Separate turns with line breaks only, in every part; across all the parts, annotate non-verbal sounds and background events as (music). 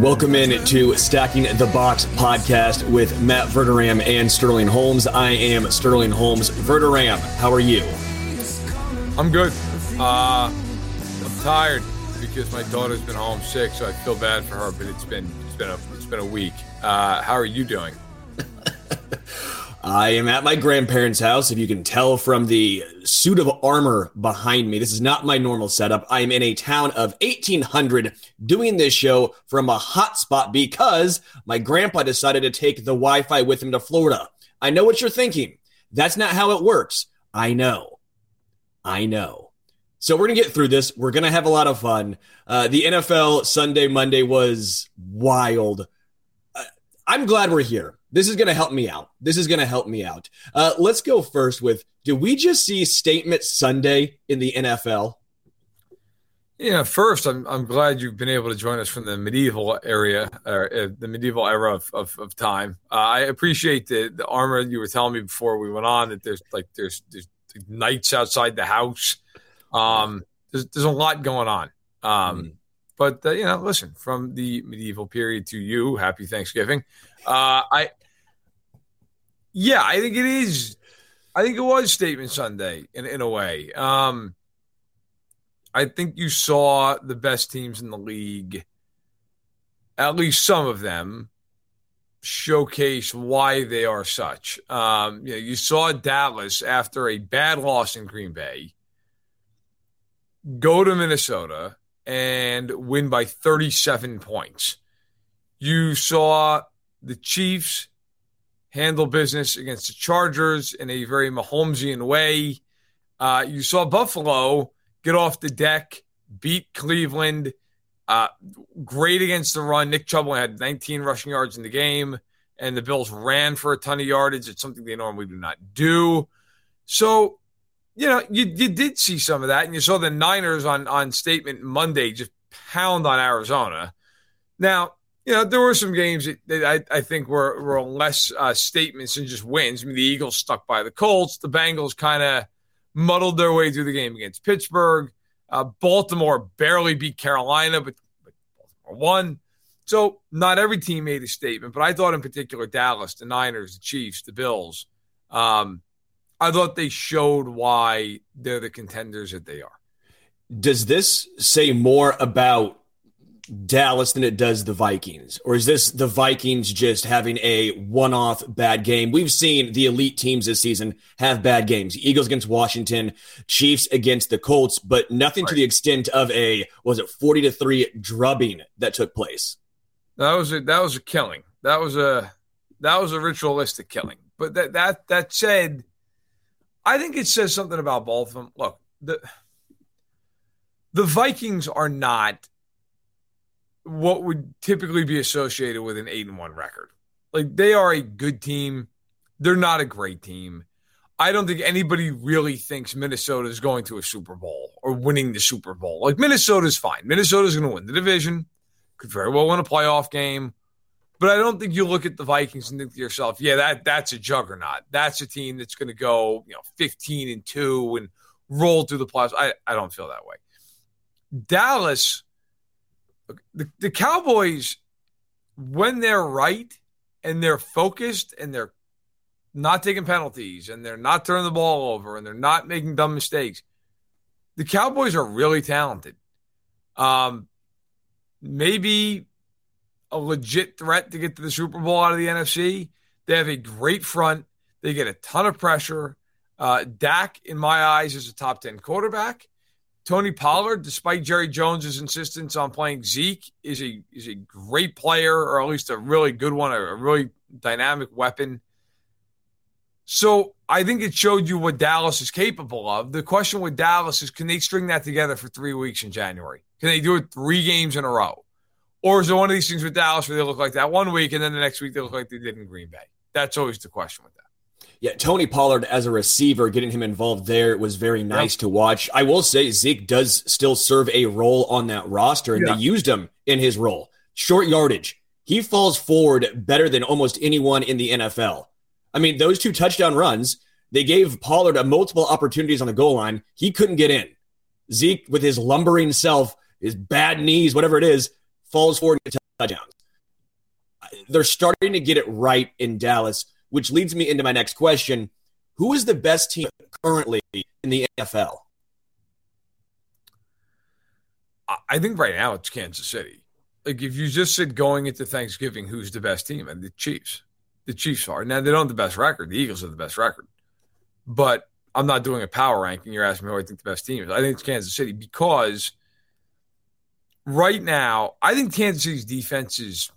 Welcome in to Stacking the Box podcast with Matt Verderame and Sterling Holmes. I am Sterling Holmes. Verderame, how are you?
I'm good. Uh, I'm tired because my daughter's been home sick, so I feel bad for her. But it's been it's been a it's been a week. Uh, how are you doing? (laughs)
I am at my grandparents' house. If you can tell from the suit of armor behind me, this is not my normal setup. I am in a town of 1800 doing this show from a hotspot because my grandpa decided to take the Wi Fi with him to Florida. I know what you're thinking. That's not how it works. I know. I know. So we're going to get through this. We're going to have a lot of fun. Uh, the NFL Sunday, Monday was wild. I'm glad we're here. This is going to help me out. This is going to help me out. Uh, let's go first with Did we just see Statement Sunday in the NFL?
Yeah, first, I'm, I'm glad you've been able to join us from the medieval area, or uh, the medieval era of, of, of time. Uh, I appreciate the, the armor you were telling me before we went on that there's like there's there's knights outside the house. Um, there's, there's a lot going on. Um, mm. But uh, you know, listen, from the medieval period to you, happy Thanksgiving. Uh, I yeah, I think it is. I think it was Statement Sunday in, in a way. Um, I think you saw the best teams in the league, at least some of them, showcase why they are such. Um, you know, you saw Dallas after a bad loss in Green Bay go to Minnesota and win by 37 points. You saw the Chiefs handle business against the Chargers in a very Mahomesian way. Uh, you saw Buffalo get off the deck, beat Cleveland. Uh, great against the run. Nick Chubb had 19 rushing yards in the game, and the Bills ran for a ton of yardage. It's something they normally do not do. So, you know, you, you did see some of that, and you saw the Niners on on statement Monday just pound on Arizona. Now, you know, there were some games that, I, I, think were, were less uh, statements and just wins. I mean, the Eagles stuck by the Colts. The Bengals kind of muddled their way through the game against Pittsburgh. Uh, Baltimore barely beat Carolina, but, but Baltimore won. So not every team made a statement, but I thought in particular Dallas, the Niners, the Chiefs, the Bills. Um, I thought they showed why they're the contenders that they are.
Does this say more about Dallas than it does the Vikings? Or is this the Vikings just having a one off bad game? We've seen the elite teams this season have bad games Eagles against Washington, Chiefs against the Colts, but nothing right. to the extent of a, was it 40 to 3 drubbing that took place?
That was a, that was a killing. That was a, that was a ritualistic killing. But that, that, that said, I think it says something about both of them. Look, the, the Vikings are not what would typically be associated with an eight and one record. Like they are a good team. They're not a great team. I don't think anybody really thinks Minnesota is going to a Super Bowl or winning the Super Bowl. Like Minnesota's fine. Minnesota's going to win the division. Could very well win a playoff game. But I don't think you look at the Vikings and think to yourself, yeah, that that's a juggernaut. That's a team that's going to go, you know, 15 and 2 and roll through the playoffs. I, I don't feel that way. Dallas the, the Cowboys, when they're right and they're focused and they're not taking penalties and they're not turning the ball over and they're not making dumb mistakes, the Cowboys are really talented. Um, maybe a legit threat to get to the Super Bowl out of the NFC. They have a great front. They get a ton of pressure. Uh, Dak, in my eyes, is a top 10 quarterback. Tony Pollard, despite Jerry Jones's insistence on playing Zeke, is a is a great player, or at least a really good one, a, a really dynamic weapon. So I think it showed you what Dallas is capable of. The question with Dallas is can they string that together for three weeks in January? Can they do it three games in a row? Or is it one of these things with Dallas where they look like that one week and then the next week they look like they did in Green Bay? That's always the question with that.
Yeah, Tony Pollard as a receiver, getting him involved there was very nice yep. to watch. I will say Zeke does still serve a role on that roster, and yeah. they used him in his role. Short yardage. He falls forward better than almost anyone in the NFL. I mean, those two touchdown runs, they gave Pollard a multiple opportunities on the goal line. He couldn't get in. Zeke, with his lumbering self, his bad knees, whatever it is, falls forward and touchdowns. They're starting to get it right in Dallas, which leads me into my next question. Who is the best team currently in the NFL?
I think right now it's Kansas City. Like if you just said going into Thanksgiving, who's the best team? And the Chiefs. The Chiefs are. Now they don't have the best record. The Eagles have the best record. But I'm not doing a power ranking. You're asking me who I think the best team is. I think it's Kansas City because right now, I think Kansas City's defense is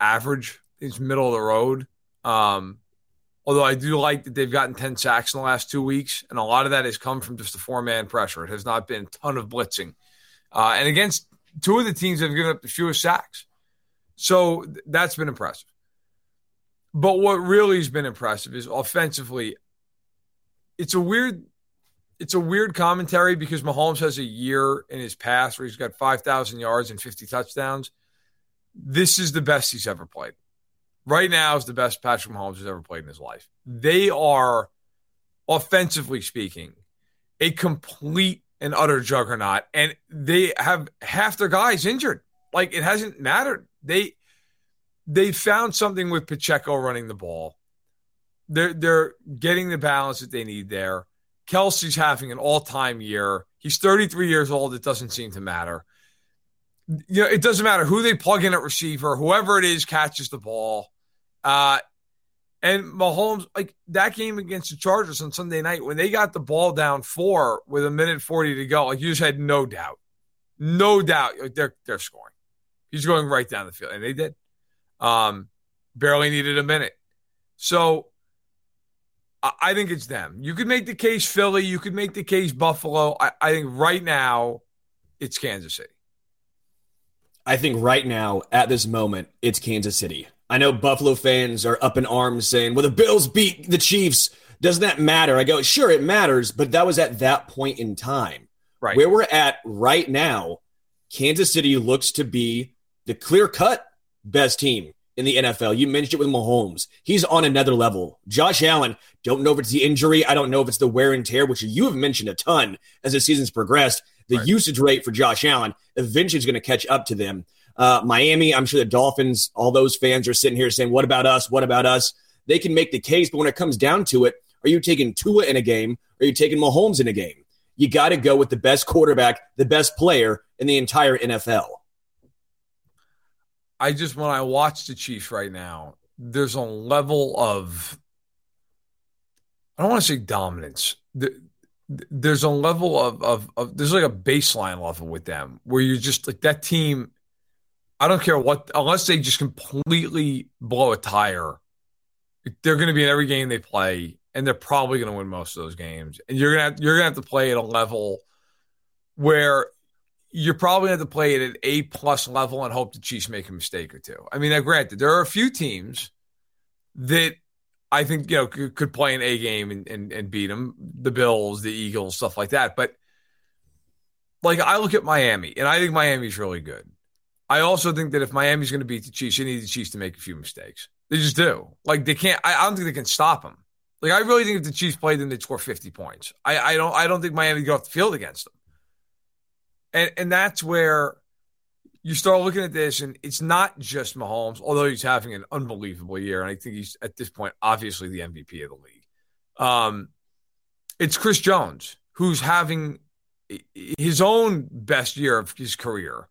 average. It's middle of the road. Um, although I do like that they've gotten 10 sacks in the last two weeks, and a lot of that has come from just the four man pressure. It has not been a ton of blitzing. Uh, and against two of the teams that have given up the fewest sacks. So that's been impressive. But what really has been impressive is offensively, it's a weird it's a weird commentary because Mahomes has a year in his past where he's got 5,000 yards and 50 touchdowns. This is the best he's ever played. Right now is the best Patrick Mahomes has ever played in his life. They are, offensively speaking, a complete and utter juggernaut. And they have half their guys injured. Like it hasn't mattered. They they found something with Pacheco running the ball. They're they're getting the balance that they need there. Kelce's having an all time year. He's 33 years old. It doesn't seem to matter. You know, it doesn't matter who they plug in at receiver, whoever it is catches the ball. Uh, and Mahomes, like that game against the Chargers on Sunday night, when they got the ball down four with a minute 40 to go, like you just had no doubt, no doubt like they're, they're scoring. He's going right down the field. And they did. Um, barely needed a minute. So I think it's them. You could make the case Philly. You could make the case Buffalo. I, I, think right now it's Kansas City.
I think right now, at this moment, it's Kansas City. I know Buffalo fans are up in arms saying, well, the Bills beat the Chiefs. Doesn't that matter? I go, sure, it matters, but that was at that point in time.
Right.
Where we're at right now, Kansas City looks to be the clear cut best team in the NFL. You mentioned it with Mahomes. He's on another level. Josh Allen, don't know if it's the injury. I don't know if it's the wear and tear, which you have mentioned a ton as the season's progressed. The right. usage rate for Josh Allen eventually is going to catch up to them. Uh, Miami, I'm sure the Dolphins, all those fans are sitting here saying, What about us? What about us? They can make the case, but when it comes down to it, are you taking Tua in a game? Or are you taking Mahomes in a game? You got to go with the best quarterback, the best player in the entire NFL.
I just when I watch the Chiefs right now, there's a level of I don't want to say dominance. There's a level of, of, of there's like a baseline level with them where you're just like that team. I don't care what unless they just completely blow a tire, they're going to be in every game they play, and they're probably going to win most of those games. And you're gonna have, you're gonna have to play at a level where you're probably going to play it at A plus level and hope the Chiefs make a mistake or two. I mean, now granted, there are a few teams that I think you know could, could play an A game and, and, and beat them, the Bills, the Eagles, stuff like that. But like I look at Miami, and I think Miami's really good. I also think that if Miami's going to beat the Chiefs, you need the Chiefs to make a few mistakes. They just do. Like they can't. I, I don't think they can stop them. Like I really think if the Chiefs played them, they'd score fifty points. I, I don't. I don't think Miami go off the field against them. And and that's where you start looking at this, and it's not just Mahomes, although he's having an unbelievable year, and I think he's at this point obviously the MVP of the league. Um, it's Chris Jones who's having his own best year of his career.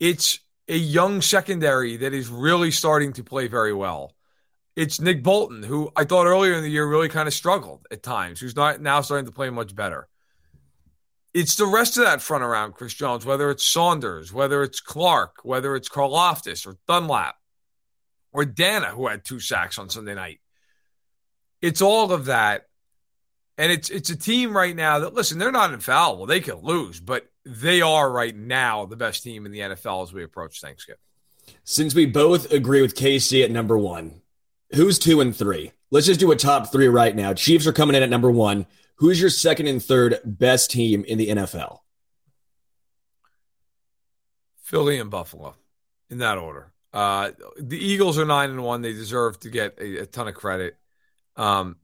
It's a young secondary that is really starting to play very well. It's Nick Bolton, who I thought earlier in the year really kind of struggled at times, who's not now starting to play much better. It's the rest of that front around Chris Jones, whether it's Saunders, whether it's Clark, whether it's Karlaftis or Dunlap or Danna, who had two sacks on Sunday night. It's all of that. And it's it's a team right now that listen, they're not infallible. They can lose, but they are right now the best team in the NFL as we approach Thanksgiving.
Since we both agree with KC at number one, who's two and three? Let's just do a top three right now. Chiefs are coming in at number one. Who's your second and third best team in the NFL?
Philly and Buffalo, in that order. Uh, the Eagles are nine and one. They deserve to get a, a ton of credit. Um,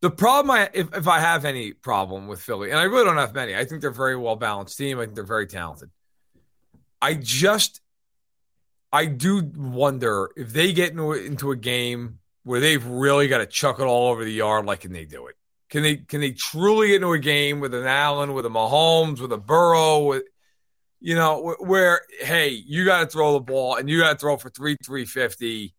the problem, I if, if I have any problem with Philly, and I really don't have many, I think they're a very well balanced team. I think they're very talented. I just, I do wonder if they get into, into a game where they've really got to chuck it all over the yard, like can they do it? Can they can they truly get into a game with an Allen, with a Mahomes, with a Burrow, with you know where hey, you got to throw the ball and you got to throw for three three fifty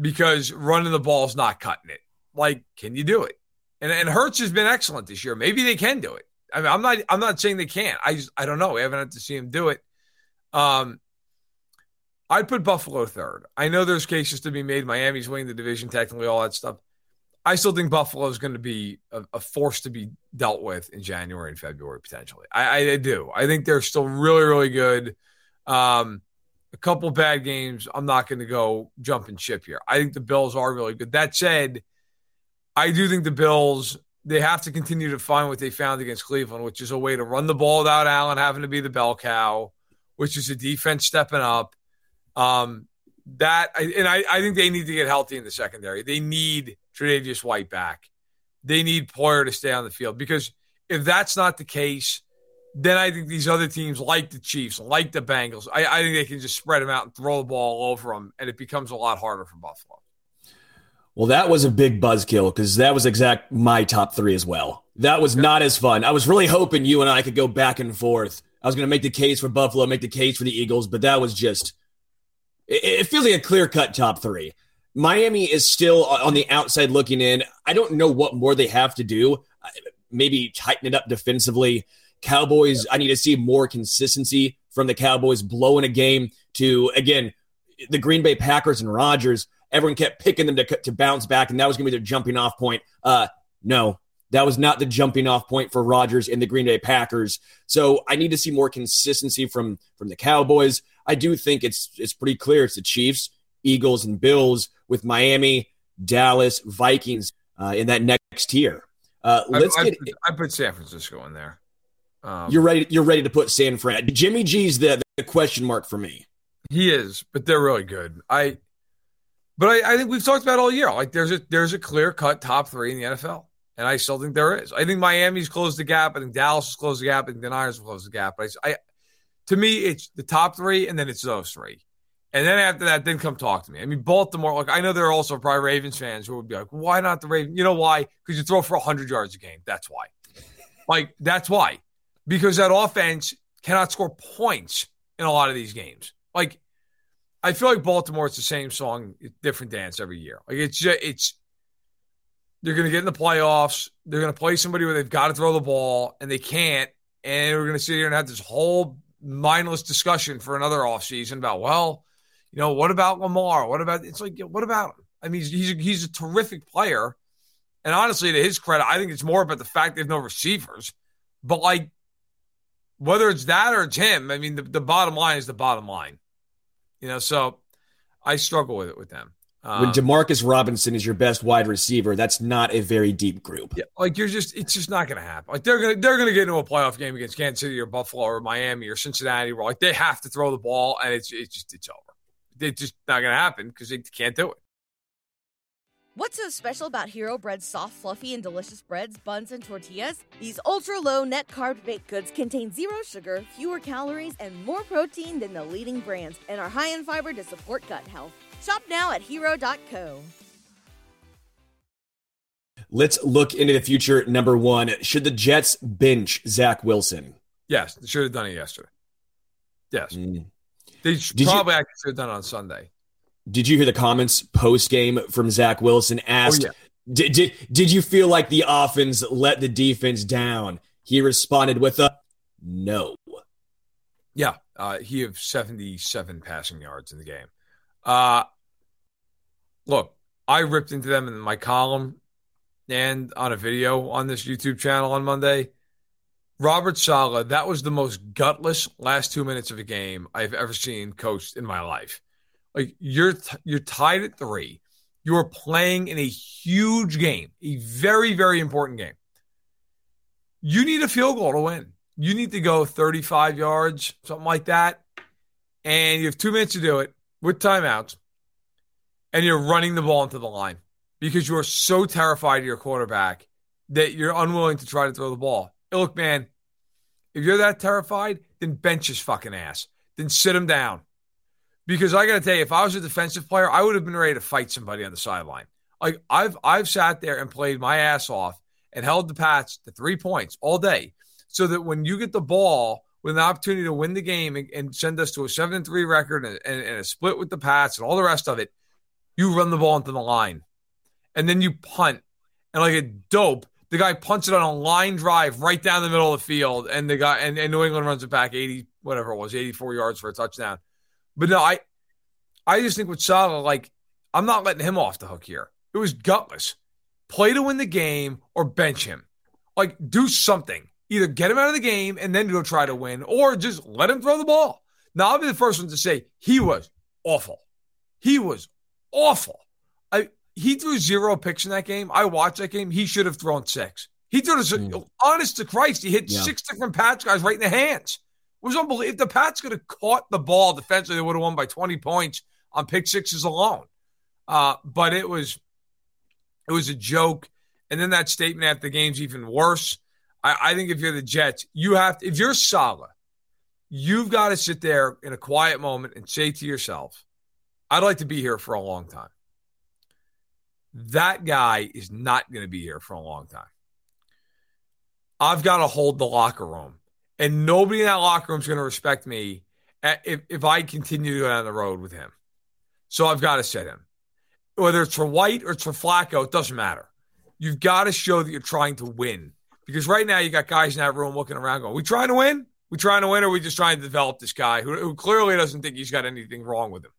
because running the ball is not cutting it. Like, can you do it? And and Hurts has been excellent this year. Maybe they can do it. I mean, I'm not I'm not saying they can't. I just I don't know. We haven't had to see him do it. Um, I'd put Buffalo third. I know there's cases to be made. Miami's winning the division, technically, all that stuff. I still think Buffalo is going to be a, a, force to be dealt with in January and February potentially. I, I do. I think they're still really, really good. Um, a couple bad games. I'm not going to go jump and ship here. I think the Bills are really good. That said, I do think the Bills they have to continue to find what they found against Cleveland, which is a way to run the ball without Allen having to be the bell cow, which is a defense stepping up. Um, that and I, I think they need to get healthy in the secondary. They need Tre'Davious White back. They need Poyer to stay on the field because if that's not the case, then I think these other teams, like the Chiefs, like the Bengals, I, I think they can just spread them out and throw the ball all over them, and it becomes a lot harder for Buffalo.
Well, that was a big buzzkill because that was exact my top three as well. That was not as fun. I was really hoping you and I could go back and forth. I was going to make the case for Buffalo, make the case for the Eagles, but that was just. It, it feels like a clear cut top three. Miami is still on the outside looking in. I don't know what more they have to do. Maybe tighten it up defensively. Cowboys, I need to see more consistency from the Cowboys blowing a game to, again, the Green Bay Packers and Rodgers. Everyone kept picking them to, to bounce back, and that was going to be their jumping off point. Uh, no, that was not the jumping off point for Rodgers and the Green Bay Packers. So I need to see more consistency from from the Cowboys. I do think it's it's pretty clear it's the Chiefs, Eagles, and Bills with Miami, Dallas, Vikings uh, in that next tier. Uh, let's
I,
get.
I, I put San Francisco in there.
Um, you're ready. You're ready to put San Fran. Jimmy G's the, the question mark for me.
He is, but they're really good. I, but I, I think we've talked about all year. Like there's a there's a clear cut top three in the NFL, and I still think there is. I think Miami's closed the gap. I think Dallas has closed the gap. I think the Niners closed the gap. But I, I, to me, it's the top three, and then it's those three. And then after that, then come talk to me. I mean, Baltimore, like I know there are also probably Ravens fans who would be like, why not the Ravens? You know why? Because you throw for 100 yards a game. That's why. like, that's why. Because that offense cannot score points in a lot of these games. Like, I feel like Baltimore, it's the same song, different dance every year. Like, it's just, it's, they're going to get in the playoffs. They're going to play somebody where they've got to throw the ball and they can't. And we're going to sit here and have this whole mindless discussion for another offseason about, well, you know, what about Lamar? What about it's like what about him? I mean, he's he's a, he's a terrific player, and honestly, to his credit, I think it's more about the fact they have no receivers. But like, whether it's that or it's him, I mean, the, the bottom line is the bottom line. You know, so I struggle with it with them.
Um, when Demarcus Robinson is your best wide receiver, that's not a very deep group.
Yeah, like you're just it's just not going to happen. Like they're gonna they're gonna get into a playoff game against Kansas City or Buffalo or Miami or Cincinnati, where like they have to throw the ball and it's it's just it's over it's just not going to happen because they can't do it.
What's so special about Hero Bread's soft, fluffy, and delicious breads, buns, and tortillas? These ultra low net carb baked goods contain zero sugar, fewer calories, and more protein than the leading brands, and are high in fiber to support gut health. Shop now at hero.co.
Let's look into the future. Number one, should the Jets bench Zach Wilson?
Yes, they should have done it yesterday. Yes.
Mm.
They
Did
probably
you-
actually should have done on Sunday.
Did you hear the comments post game from Zach Wilson? Asked,
Oh,
did, did, did you feel like the offense let the defense down? He responded with a no.
Yeah, uh, he have 77 passing yards in the game. Uh, look, I ripped into them in my column and on a video on this YouTube channel on Monday. Robert Saleh, that was the most gutless last two minutes of a game I've ever seen coached in my life. Like you're t- you're tied at three. You are playing in a huge game, a very very important game. You need a field goal to win. You need to go 35 yards, something like that, and you have two minutes to do it with timeouts, and you're running the ball into the line because you are so terrified of your quarterback that you're unwilling to try to throw the ball. Look, man, if you're that terrified, then bench his fucking ass. Then sit him down. Because I gotta tell you, if I was a defensive player, I would have been ready to fight somebody on the sideline. Like I've I've sat there and played my ass off and held the Pats to three points all day, so that when you get the ball with an opportunity to win the game and, and send us to a seven and three record and, and, and a split with the Pats and all the rest of it, you run the ball into the line, and then you punt, and like a dope, the guy punts it on a line drive right down the middle of the field, and the guy and, and New England runs it back eighty whatever it was, eighty four yards for a touchdown. But no, I I just think with Saleh, like I'm not letting him off the hook here. It was gutless. Play to win the game or bench him. Like do something. Either get him out of the game and then go try to win, or just let him throw the ball. Now I'll be the first one to say he was awful. He was awful. He threw zero picks in that game. I watched that game. He should have thrown six. He threw this honest to Christ. He hit
Yeah.
six different Pats guys right in the hands. It was unbelievable. If the Pats could have caught the ball defensively, they would have won by 20 points on pick sixes alone. Uh, but it was it was a joke. And then that statement after the game's even worse. I, I think if you're the Jets, you have to, if you're Saleh, you've got to sit there in a quiet moment and say to yourself, I'd like to be here for a long time. That guy is not going to be here for a long time. I've got to hold the locker room, and nobody in that locker room is going to respect me eh, if, if I continue to go down the road with him. So I've got to set him. Whether it's for White or it's for Flacco, it doesn't matter. You've got to show that you're trying to win. Because right now you got guys in that room looking around going, We trying to win? We trying to win, or are we just trying to develop this guy who, who clearly doesn't think he's got anything wrong with him?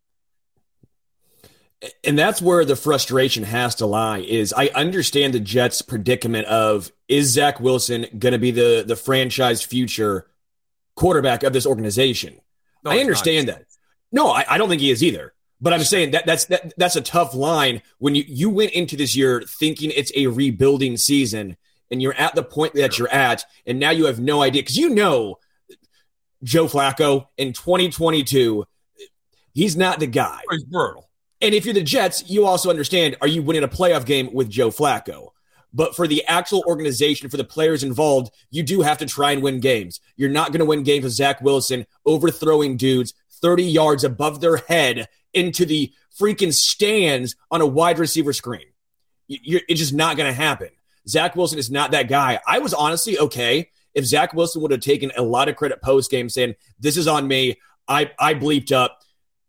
And that's where the frustration has to lie is I understand the Jets predicament of is Zach Wilson going to be the the franchise future quarterback of this organization?
No,
I understand
not.
that. No, I, I don't think he is either. But I'm saying that that's that, that's a tough line when you you went into this year thinking it's a rebuilding season and you're at the point that you're at and now you have no idea because you know Joe Flacco in 2022 he's not the guy.
Oh, he's brutal.
And if you're the Jets, you also understand are you winning a playoff game with Joe Flacco? But for the actual organization, for the players involved, you do have to try and win games. You're not going to win games with Zach Wilson overthrowing dudes 30 yards above their head into the freaking stands on a wide receiver screen. You- You're, it's just not going to happen. Zach Wilson is not that guy. I was honestly okay if Zach Wilson would have taken a lot of credit post game saying, This is on me. I, I bleeped up.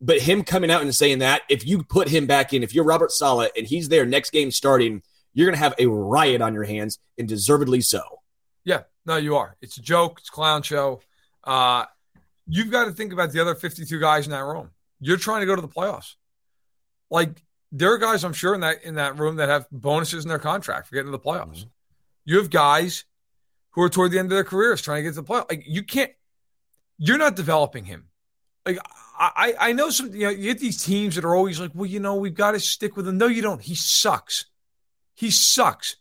But him coming out and saying that, if you put him back in, if you're Robert Saleh and he's there next game starting, you're going to have a riot on your hands, and deservedly so.
Yeah, no, you are. It's a joke. It's a clown show. Uh, you've got to think about the other 52 guys in that room. You're trying to go to the playoffs. Like there are guys I'm sure in that in that room that have bonuses in their contract for getting to the playoffs. You have guys who are toward the end of their careers trying to get to the playoffs. Like you can't. You're not developing him. Like I, I know some. You know, you get these teams that are always like, well, you know, we've got to stick with him. No, you don't. He sucks. He sucks.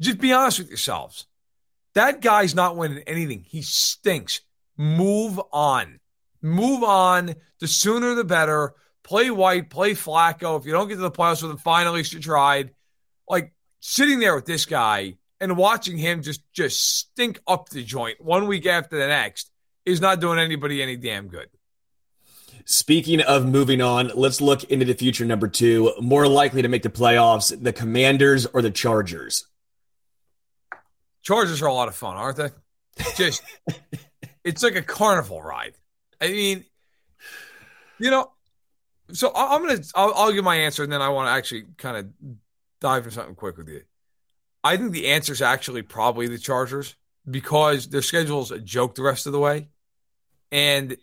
Just be honest with yourselves. That guy's not winning anything. He stinks. Move on. Move on. The sooner the better. Play White, play Flacco. If you don't get to the playoffs with him, fine, at least you tried. Like sitting there with this guy and watching him just just stink up the joint one week after the next is not doing anybody any damn good.
Speaking of moving on, let's look into the future. Number two, more likely to make the playoffs, the Commanders or the Chargers?
Chargers are a lot of fun, aren't they? Just (laughs) it's like a carnival ride. I mean, you know, so I'm gonna I'll, I'll give my answer, and then I want to actually kind of dive into something quick with you. I think the answer is actually probably the Chargers because their schedule's a joke the rest of the way, and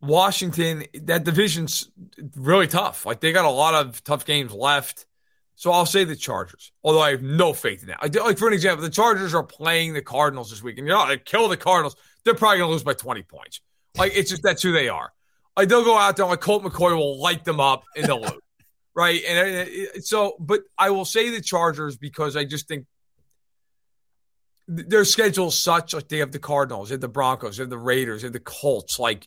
Washington that division's really tough. Like they got a lot of tough games left. So I'll say the Chargers, although I have no faith in that. I do, like for an example, the Chargers are playing the Cardinals this week, and you know they kill the Cardinals. They're probably going to lose by twenty points. Like it's just that's who they are. Like they'll go out there, like Colt McCoy will light them up and they'll lose, (laughs) right? And so, but I will say the Chargers because I just think their schedule is such like they have the Cardinals, they have the Broncos, they have the Raiders, they have the Colts. Like,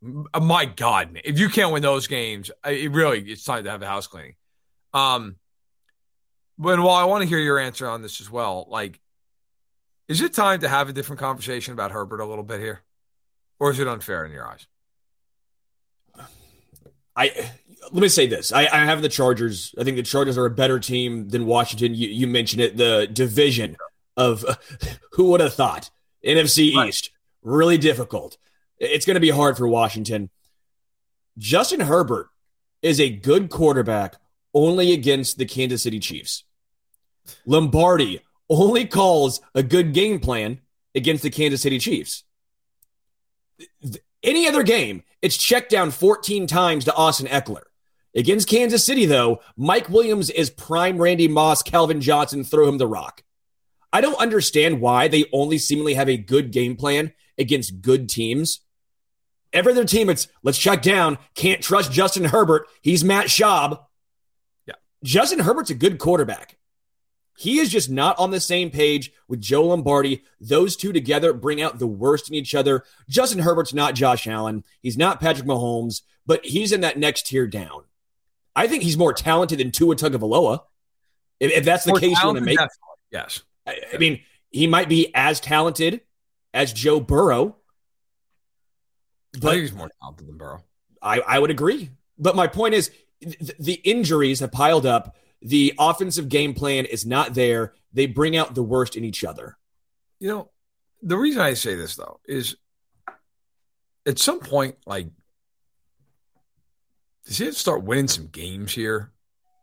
my God, if you can't win those games, it really it's time to have a house cleaning. Um, but while I want to hear your answer on this as well, like, is it time to have a different conversation about Herbert a little bit here, or is it unfair in your eyes?
I let me say this: I, I have the Chargers. I think the Chargers are a better team than Washington. You, you mentioned it, the division of uh, (laughs) who would have thought NFC right. East really difficult. It's going to be hard for Washington. Justin Herbert is a good quarterback only against the Kansas City Chiefs. Lombardi only calls a good game plan against the Kansas City Chiefs. Any other game, it's checked down 14 times to Austin Ekeler. Against Kansas City, though, Mike Williams is prime Randy Moss, Calvin Johnson, throw him the rock. I don't understand why they only seemingly have a good game plan against good teams. Every other team, it's let's check down. Can't trust Justin Herbert. He's Matt Schaub. Yeah. Justin Herbert's a good quarterback. He is just not on the same page with Joe Lombardi. Those two together bring out the worst in each other. Justin Herbert's not Josh Allen. He's not Patrick Mahomes, but he's in that next tier down. I think he's more talented than Tua Tagovailoa. If, if that's the more case you want to make.
Yes.
I, I mean, he might be as talented as Joe Burrow.
But he's more talented than Burrow.
I, I would agree. But my point is th- the injuries have piled up the offensive game plan is not there. They bring out the worst in each other.
You know, the reason I say this though is at some point, like, does he have to start winning some games here?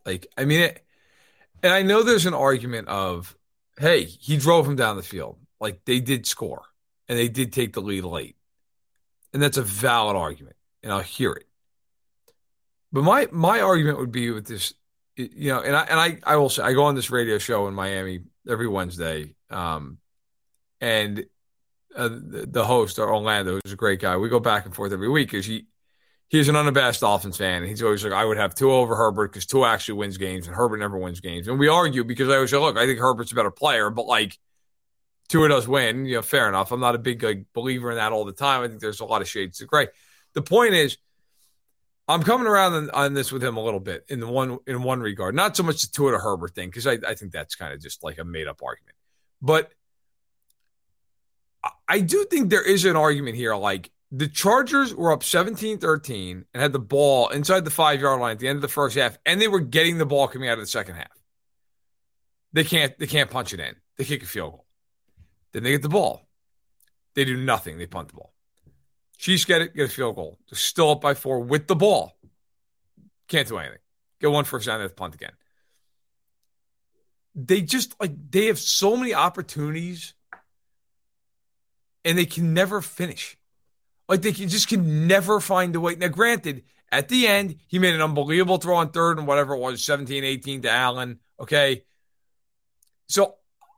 Like, I mean, it, and I know there's an argument of, hey, he drove him down the field. Like, they did score and they did take the lead late. And that's a valid argument, and I'll hear it. But my my argument would be with this you know, and I and I I will say I go on this radio show in Miami every Wednesday, um, and uh, the, the, host Orlando is a great guy. We go back and forth every week because he he's an unabashed Dolphins fan, and he's always like, I would have Tua over Herbert because Tua actually wins games, and Herbert never wins games. And we argue because I always say, look, I think Herbert's a better player, but like Tua does win. You know, fair enough. I'm not a big like believer in that all the time. I think there's a lot of shades to gray. The point is I'm coming around on, on, this with him a little bit in the one in one regard, not so much the Tua to Herbert thing because I, I think that's kind of just like a made up argument, but I do think there is an argument here. Like the Chargers were up 17-13 and had the ball inside the five yard line at the end of the first half, and they were getting the ball coming out of the second half. They can't they can't punch it in. They kick a field goal. Then they get the ball. They do nothing. They punt the ball. Chiefs get it, get a field goal. They're still up by four with the ball. Can't do anything. Get one first down, they punt again. They just like they have so many opportunities and they can never finish. Like they can, just can never find a way. Now, granted, at the end, he made an unbelievable throw on third and whatever it was, 17 18 to Allen. Okay. So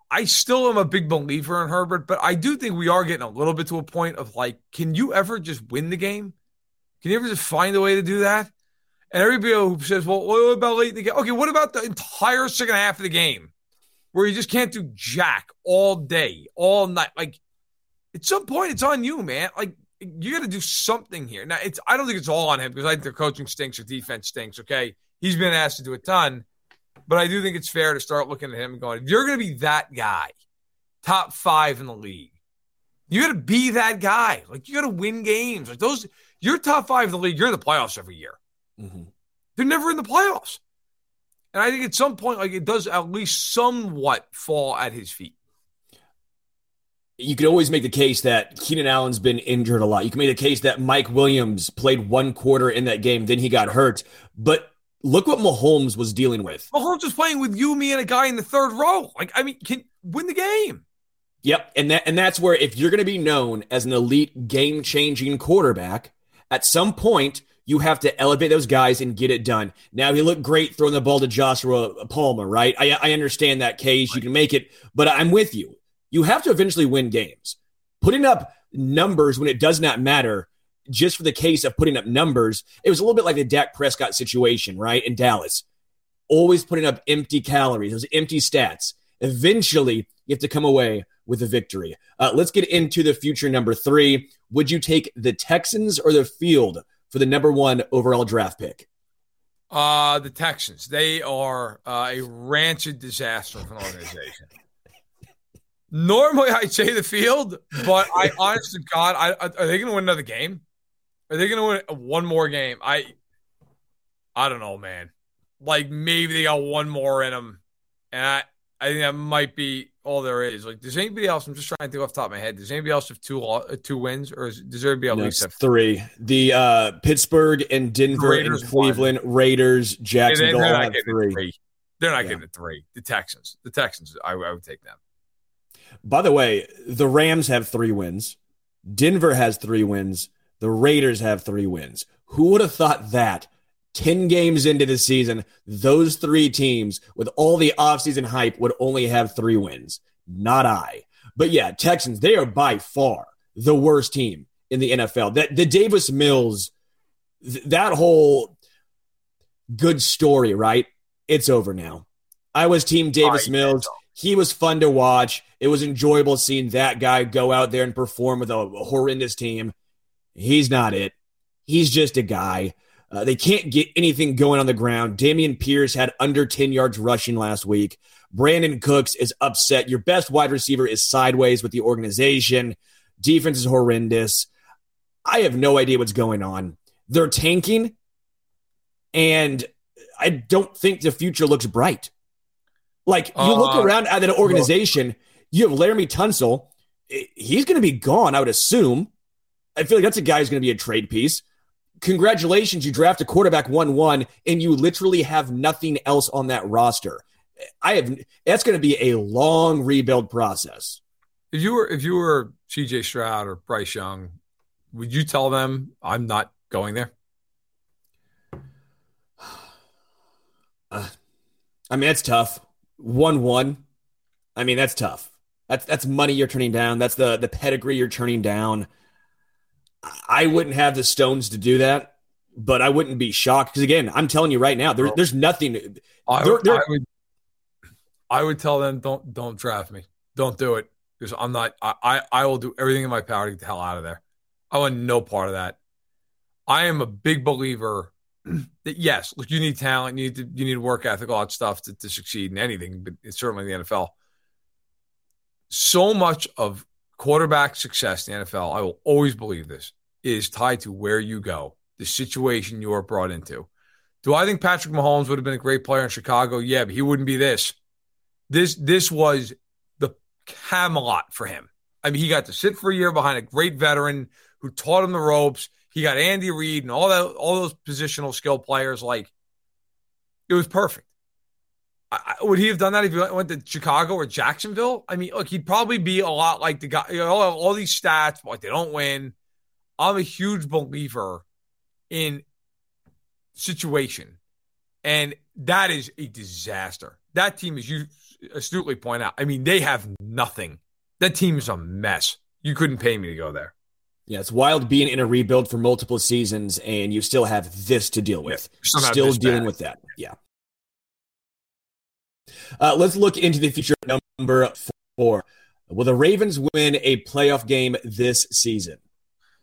I still am a big believer in Herbert, but I do think we are getting a little bit to a point of like, can you ever just win the game? Can you ever just find a way to do that? And everybody who says, well, what about late in the game? Okay, what about the entire second half of the game where you just can't do jack all day, all night? Like, at some point, it's on you, man. Like, you got to do something here. Now, it's I don't think it's all on him because I think their coaching stinks or defense stinks. Okay, he's been asked to do a ton, but I do think it's fair to start looking at him and going, if you're going to be that guy, top five in the league, you got to be that guy. Like you got to win games. Like those, you're top five in the league. You're in the playoffs every year. Mm-hmm. They're never in the playoffs. And I think at some point, like it does at least somewhat fall at his feet.
you could always make the case that Keenan Allen's been injured a lot. You can make the case that Mike Williams played one quarter in that game, then he got hurt. But look what Mahomes was dealing with.
Mahomes was playing with you, me, and a guy in the third row. Like, I mean, can win the game.
Yep, and that and that's where if you're going to be known as an elite game-changing quarterback, at some point you have to elevate those guys and get it done. Now he looked great throwing the ball to Joshua Palmer, right? I, I understand that case. You can make it, but I'm with you you have to eventually win games. Putting up numbers when it does not matter, just for the case of putting up numbers, it was a little bit like the Dak Prescott situation, right? In Dallas. Always putting up empty calories, those empty stats. Eventually, you have to come away with a victory. Uh, let's get into the future number three. Would you take the Texans or the field for the number one overall draft pick?
Uh, the Texans. They are uh, a rancid disaster of an organization. Normally, I'd say the field, but I, honest to God, I, are they going to win another game? Are they going to win one more game? I, I don't know, man. Like maybe they got one more in them, and I, I think that might be all there is. Like, does anybody else? I'm just trying to think off the top of my head. Does anybody else have two uh, two wins, or is, does everybody at least have
three? The uh, Pittsburgh and Denver Raiders and Cleveland won. Raiders, Jacksonville
they,
all have three.
three. They're not yeah. getting the three. The Texans, the Texans, I, I would take them.
By the way, the Rams have three wins. Denver has three wins. The Raiders have three wins. Who would have thought that 10 games into the season, those three teams with all the offseason hype would only have three wins? Not I. But yeah, Texans, they are by far the worst team in the NFL. That the Davis Mills, th- that whole good story, right? It's over now. I was team Davis Mills. He was fun to watch. It was enjoyable seeing that guy go out there and perform with a, a horrendous team. He's not it. He's just a guy. Uh, they can't get anything going on the ground. Dameon Pierce had under 10 yards rushing last week. Brandin Cooks is upset. Your best wide receiver is sideways with the organization. Defense is horrendous. I have no idea what's going on. They're tanking, and I don't think the future looks bright. Like you look uh, around at an organization, you have Laremy Tunsil. He's going to be gone, I would assume. I feel like that's a guy who's going to be a trade piece. Congratulations, you draft a quarterback 1 1, and you literally have nothing else on that roster. I have that's going to be a long rebuild process.
If you were if you were CJ Stroud or Bryce Young, would you tell them I'm not going there? (sighs)
Uh, I mean, it's tough one one. I mean, that's tough. That's that's money you're turning down. That's the the pedigree you're turning down. I wouldn't have the stones to do that, but I wouldn't be shocked because again, I'm telling you right now, there, there's nothing.
I, there, there, I, would, I would tell them don't don't draft me, don't do it because I'm not. I, I I will do everything in my power to get the hell out of there. I want no part of that. I am a big believer (clears throat) that yes, look, you need talent, you need to, you need work ethic, all that stuff to, to succeed in anything, but it's certainly in the NFL. So much of quarterback success in the NFL, I will always believe this, is tied to where you go, the situation you are brought into. Do I think Patrick Mahomes would have been a great player in Chicago? Yeah, but he wouldn't be this. This this was the Camelot for him. I mean, he got to sit for a year behind a great veteran who taught him the ropes. He got Andy Reid and all that, all those positional skill players. Like it was perfect. I, would he have done that if he went to Chicago or Jacksonville? I mean, look, he'd probably be a lot like the guy. You know, all, all these stats, like they don't win. I'm a huge believer in situation, and that is a disaster. That team, as you astutely point out, I mean, they have nothing. That team is a mess. You couldn't pay me to go there.
Yeah, it's wild being in a rebuild for multiple seasons and you still have this to deal with. Yeah, still dealing bad. with that. Yeah. Uh, let's look into the future number four. Will the Ravens win a playoff game this season?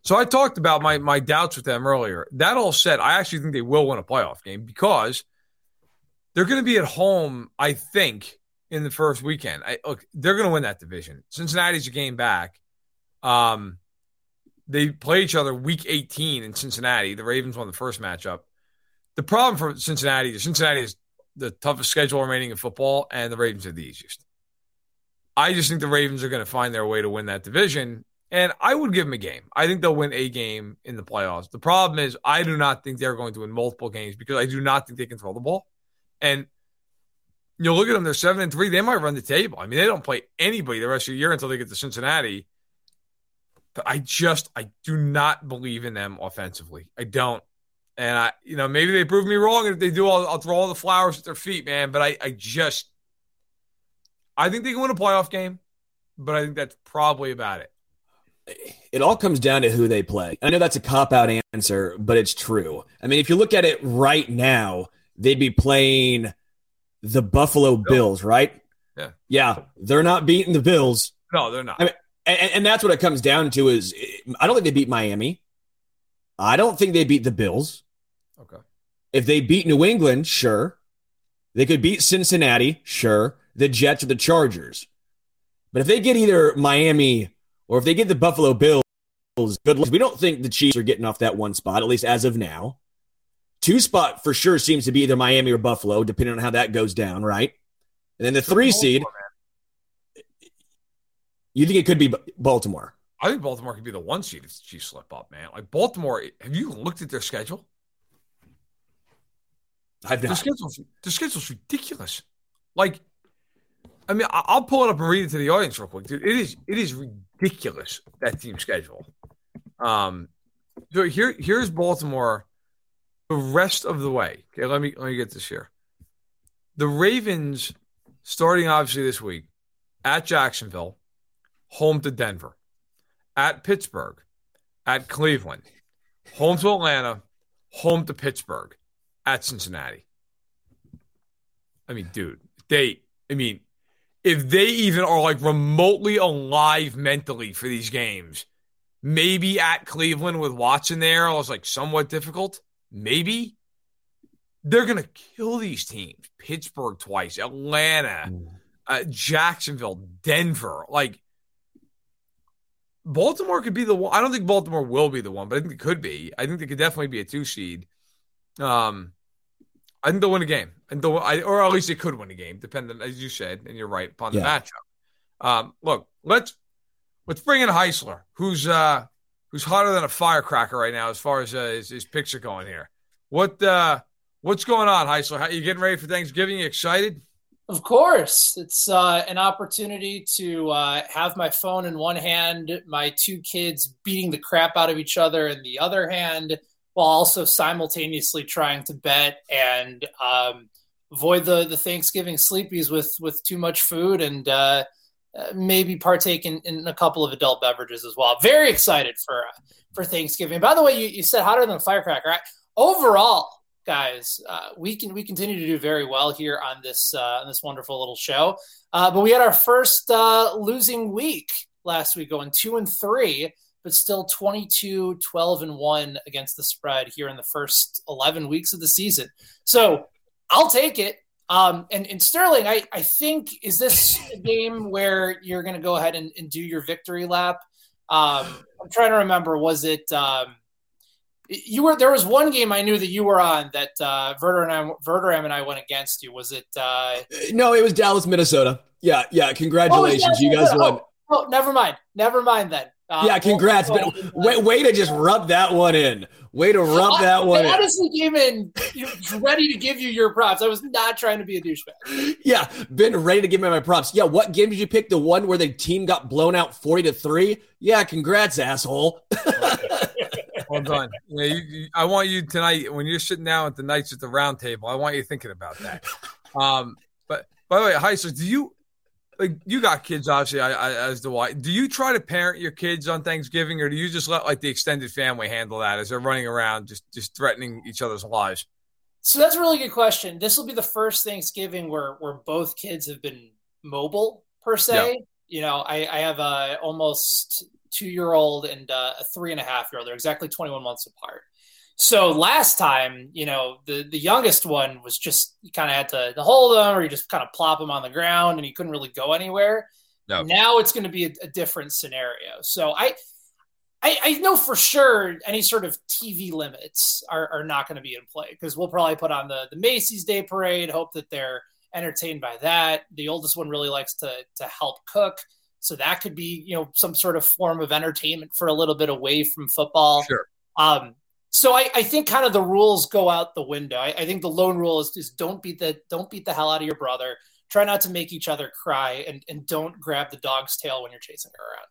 So I talked about my my doubts with them earlier. That all said, I actually think they will win a playoff game because they're going to be at home. I think in the first weekend. I, look, they're going to win that division. Cincinnati's a game back. Um, they play each other week 18 in Cincinnati. The Ravens won the first matchup. The problem for Cincinnati is Cincinnati is the toughest schedule remaining in football, and the Ravens are the easiest. I just think the Ravens are going to find their way to win that division. And I would give them a game. I think they'll win a game in the playoffs. The problem is, I do not think they're going to win multiple games because I do not think they can throw the ball. And you look at them; they're seven and three. They might run the table. I mean, they don't play anybody the rest of the year until they get to Cincinnati. But I just, I do not believe in them offensively. I don't. And I, you know, maybe they prove me wrong. And if they do, I'll, I'll throw all the flowers at their feet, man. But I, I just, I think they can win a playoff game, but I think that's probably about it.
It all comes down to who they play. I know that's a cop out answer, but it's true. I mean, if you look at it right now, they'd be playing the Buffalo Bills, right?
Yeah.
Yeah. They're not beating the Bills.
No, they're not.
I mean, and, and that's what it comes down to is I don't think they beat Miami. I don't think they beat the Bills.
Okay.
If they beat New England, sure. They could beat Cincinnati, sure. The Jets or the Chargers. But if they get either Miami or if they get the Buffalo Bills, good luck. We don't think the Chiefs are getting off that one spot, at least as of now. Two spot for sure seems to be either Miami or Buffalo, depending on how that goes down, right? And then the three seed, you think it could be Baltimore?
I think Baltimore could be the one seed if the Chiefs slip up, man. Like Baltimore, have you looked at their schedule?
I've
The schedule's, the schedule's ridiculous. Like, I mean, I'll pull it up and read it to the audience real quick, dude. It is it is ridiculous that team schedule. Um, so here here's Baltimore the rest of the way. Okay, let me let me get this here. The Ravens starting obviously this week at Jacksonville, home to Denver, at Pittsburgh, at Cleveland, home to Atlanta, home to Pittsburgh, at Cincinnati. I mean, dude, they, I mean, if they even are like remotely alive mentally for these games, maybe at Cleveland with Watson there, I was like somewhat difficult. Maybe they're going to kill these teams. Pittsburgh twice, Atlanta, uh, Jacksonville, Denver. Like, Baltimore could be the one. I don't think Baltimore will be the one, but I think it could be. I think they could definitely be a two seed. Um, I think they'll win a game, and they'll, I, or at least they could win a game, depending, as you said, and you're right upon the
Yeah.
matchup. Um, look, let's let's bring in Heisler, who's uh who's hotter than a firecracker right now as far as uh, his, his picture going here. What uh what's going on, Heisler? How you getting ready for Thanksgiving? You excited?
Of course, it's uh, an opportunity to uh, have my phone in one hand, my two kids beating the crap out of each other in the other hand, while also simultaneously trying to bet and um, avoid the the Thanksgiving sleepies with with too much food and uh, uh, maybe partake in, in a couple of adult beverages as well. Very excited for uh, for Thanksgiving. By the way, you, you said hotter than a firecracker. I, overall, guys, uh, we can we continue to do very well here on this uh, on this wonderful little show. Uh, but we had our first losing week last week, going two and three, but still 22, 12 and one against the spread here in the first 11 weeks of the season. So I'll take it. Um, and, and Sterling, I, I think, is this a game where you're going to go ahead and, and do your victory lap? Um, I'm trying to remember. Was it um, you were there was one game I knew that you were on that uh, Verder and I, Verderame and I went against you. Was it? Uh,
No, it was Dallas, Minnesota. Yeah, yeah. Congratulations,
oh,
you guys
oh,
won.
Oh, never mind. Never mind then. Uh,
Yeah, congrats.
well,
But way, way to just rub that one in. Way to rub that one
I
in.
honestly came in you know, ready to give you your props. I was not trying to be a douchebag.
Yeah, been ready to give me my props. Yeah, what game did you pick? The one where the team got blown out 40 to 3? Yeah, congrats, asshole.
Well done. Yeah, you, you, I want you tonight when you're sitting down at the nights at the round table. I want you thinking about that. (laughs) Um, but by the way, Heisler, do you like you got kids? Obviously, I, I, as do I. Do you try to parent your kids on Thanksgiving, or do you just let like the extended family handle that as they're running around just just threatening each other's lives?
So that's a really good question. This will be the first Thanksgiving where where both kids have been mobile per se.
Yeah.
You know, I, I have a almost two year old and uh, a three and a half year old. They're exactly 21 months apart. So last time, you know, the the youngest one was just you kind of had to, to hold him or you just kind of plop him on the ground and he couldn't really go anywhere.
No.
Now it's going to be a, a different scenario. So I, I I know for sure any sort of TV limits are, are not going to be in play because we'll probably put on the the Macy's Day Parade, hope that they're entertained by that. The oldest one really likes to to help cook. So that could be, you know, some sort of form of entertainment for a little bit away from football.
Sure.
Um, so I, I think kind of the rules go out the window. I, I think the lone rule is, just don't beat the don't beat the hell out of your brother. Try not to make each other cry and, and don't grab the dog's tail when you're chasing her around.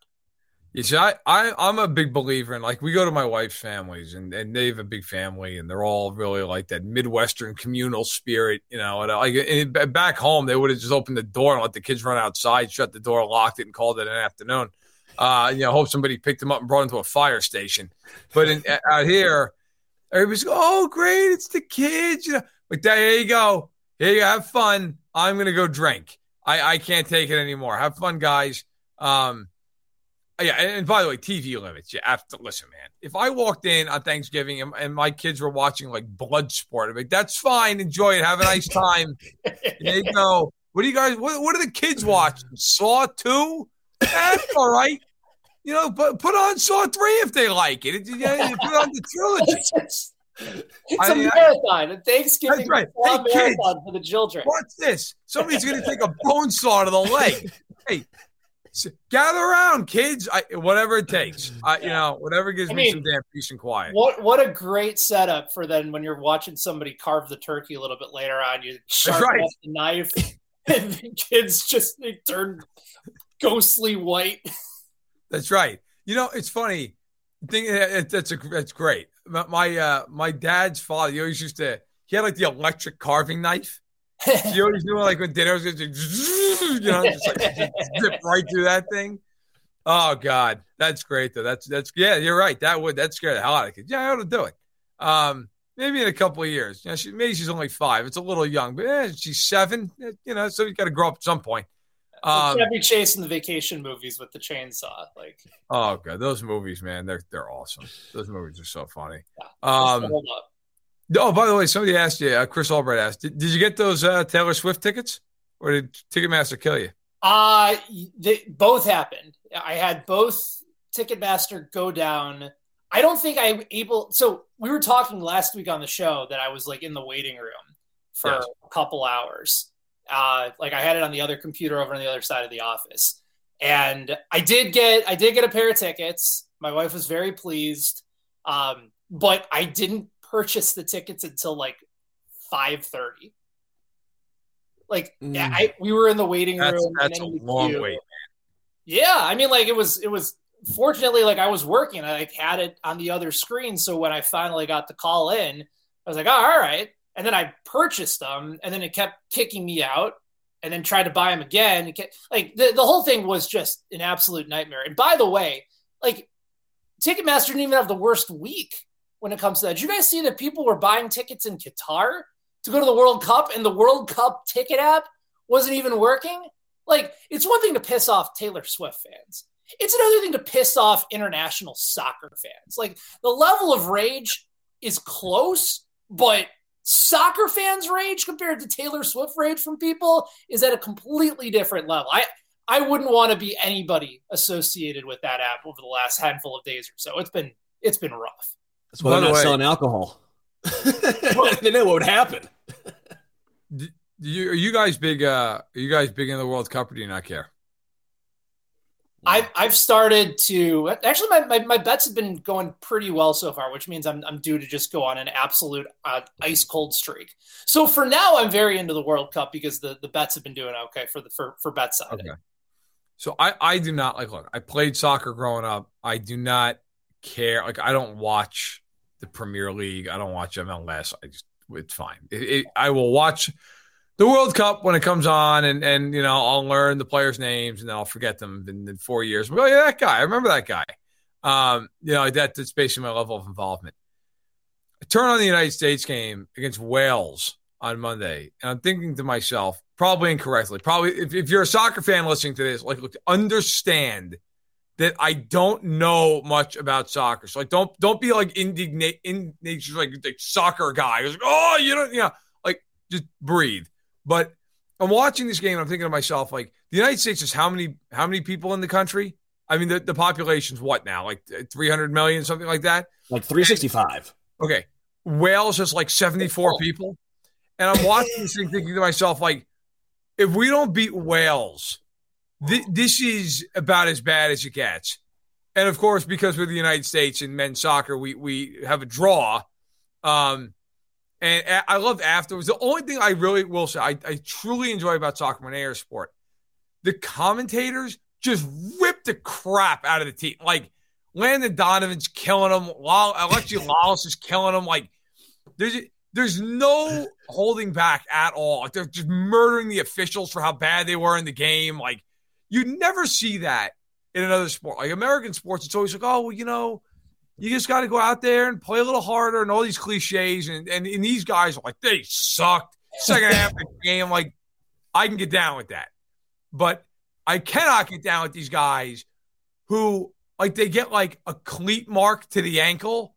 You see, I, I I'm a big believer in like we go to my wife's families and, and they have a big family and they're all really like that Midwestern communal spirit, you know. And like and back home, they would have just opened the door and let the kids run outside, shut the door, locked it, and called it an afternoon. Uh, you know, hope somebody picked them up and brought them to a fire station. But in, out here, everybody's go, oh great, it's the kids, you know. Like there you go, here you have fun. I'm gonna go drink. I I can't take it anymore. Have fun, guys. Um yeah, and by the way, TV limits. You have to listen, man. If I walked in on Thanksgiving and, and my kids were watching like blood sport, I'm like, that's fine. Enjoy it. Have a nice time. (laughs) there you go. What do you guys? What, what are the kids watching? Saw two. That's all right. You know, but put on Saw three if they like it. You, know, put on the trilogy.
It's, (laughs) it's a marathon. A Thanksgiving that's
right. hey,
marathon kids, for the children.
What's this? Somebody's going to take a bone saw to the leg. Hey, gather around, kids. I, whatever it takes. I, you know, whatever gives I me mean, some damn peace and quiet.
What what a great setup for then when you're watching somebody carve the turkey a little bit later on. You sharpen right. the knife, (laughs) and the kids just they turn ghostly white. (laughs)
That's right. You know, it's funny. Thing that's a that's great. My my, uh, my dad's father, he always used to. He had like the electric carving knife (laughs) you always doing like when dinner was going to, you know, just like zip right through that thing. Oh God, that's great though. That's that's yeah, you're right. That would that scare the hell out of kids. Yeah, I ought to do it. Um, maybe in a couple of years. You know, she, maybe she's only five. It's a little young, but yeah, she's seven. You know, so you got to grow up at some point.
Um, Chevy Chase in the vacation movies with the chainsaw, like
oh god, those movies, man, they're they're awesome. Those movies are so funny. Yeah, um, Oh, by the way, somebody asked you. Uh, Chris Albright asked, did, did you get those uh, Taylor Swift tickets, or did Ticketmaster kill you?
Uh they both happened. I had both Ticketmaster go down. I don't think I'm able. So we were talking last week on the show that I was like in the waiting room for yes. a couple hours. Uh, like I had it on the other computer over on the other side of the office, and I did get I did get a pair of tickets. My wife was very pleased, um, but I didn't purchase the tickets until like 5:30. Like mm. I, we were in the waiting
that's,
room.
That's a long queue. wait, man.
Yeah, I mean, like it was. It was fortunately like I was working. I like had it on the other screen, so when I finally got the call in, I was like, oh, all right. And then I purchased them, and then it kept kicking me out, and then tried to buy them again. Kept, like the, the whole thing was just an absolute nightmare. And by the way, like Ticketmaster didn't even have the worst week when it comes to that. Did you guys see that people were buying tickets in Qatar to go to the World Cup and the World Cup ticket app wasn't even working? Like, it's one thing to piss off Taylor Swift fans. It's another thing to piss off international soccer fans. Like, the level of rage is close, but soccer fans' rage compared to Taylor Swift rage from people is at a completely different level. I, I wouldn't want to be anybody associated with that app over the last handful of days or so. It's been it's been rough.
That's why By they're not way, selling alcohol. (laughs) they know what would happen. (laughs)
Do you, are you guys big? Uh, are you guys big in the World Cup, or do you not care?
I've I've started to actually my, my, my, bets have been going pretty well so far, which means I'm I'm due to just go on an absolute uh, ice cold streak. So for now, I'm very into the World Cup because the, the bets have been doing okay for the for for bet side. Okay.
So I I do not like look. I played soccer growing up. I do not care. Like I don't watch the Premier League. I don't watch MLS. I just it's fine. It, it, I will watch the World Cup when it comes on, and and you know I'll learn the players' names, and I'll forget them in, in four years. Oh yeah, that guy. I remember that guy. Um, you know that, that's basically my level of involvement. I turn on the United States game against Wales on Monday, and I'm thinking to myself, probably incorrectly, probably if, if you're a soccer fan listening to this, like look, understand that I don't know much about soccer. So like don't don't be like indignate in nature like the soccer guy. Like, oh, you don't, yeah, like just breathe. But I'm watching this game. I'm thinking to myself, like the United States is how many how many people in the country? I mean, the, the population's what now? Like 300 million, something like that.
Like 365.
Okay, Wales has like 74 people, and I'm watching this thing, thinking to myself, like if we don't beat Wales, th- this is about as bad as it gets. And of course, because we're the United States in men's soccer, we we have a draw. Um, and I love afterwards. The only thing I really will say, I, I truly enjoy about soccer when air sport, the commentators just rip the crap out of the team. Like Landon Donovan's killing them. Alexi (laughs) Lalas is killing them. Like there's there's no holding back at all. Like they're just murdering the officials for how bad they were in the game. Like you never see that in another sport. Like American sports, it's always like, oh, well, you know, you just got to go out there and play a little harder and all these cliches. And, and, and these guys are like, they sucked. Second half of the game, like, I can get down with that. But I cannot get down with these guys who, like, they get like a cleat mark to the ankle.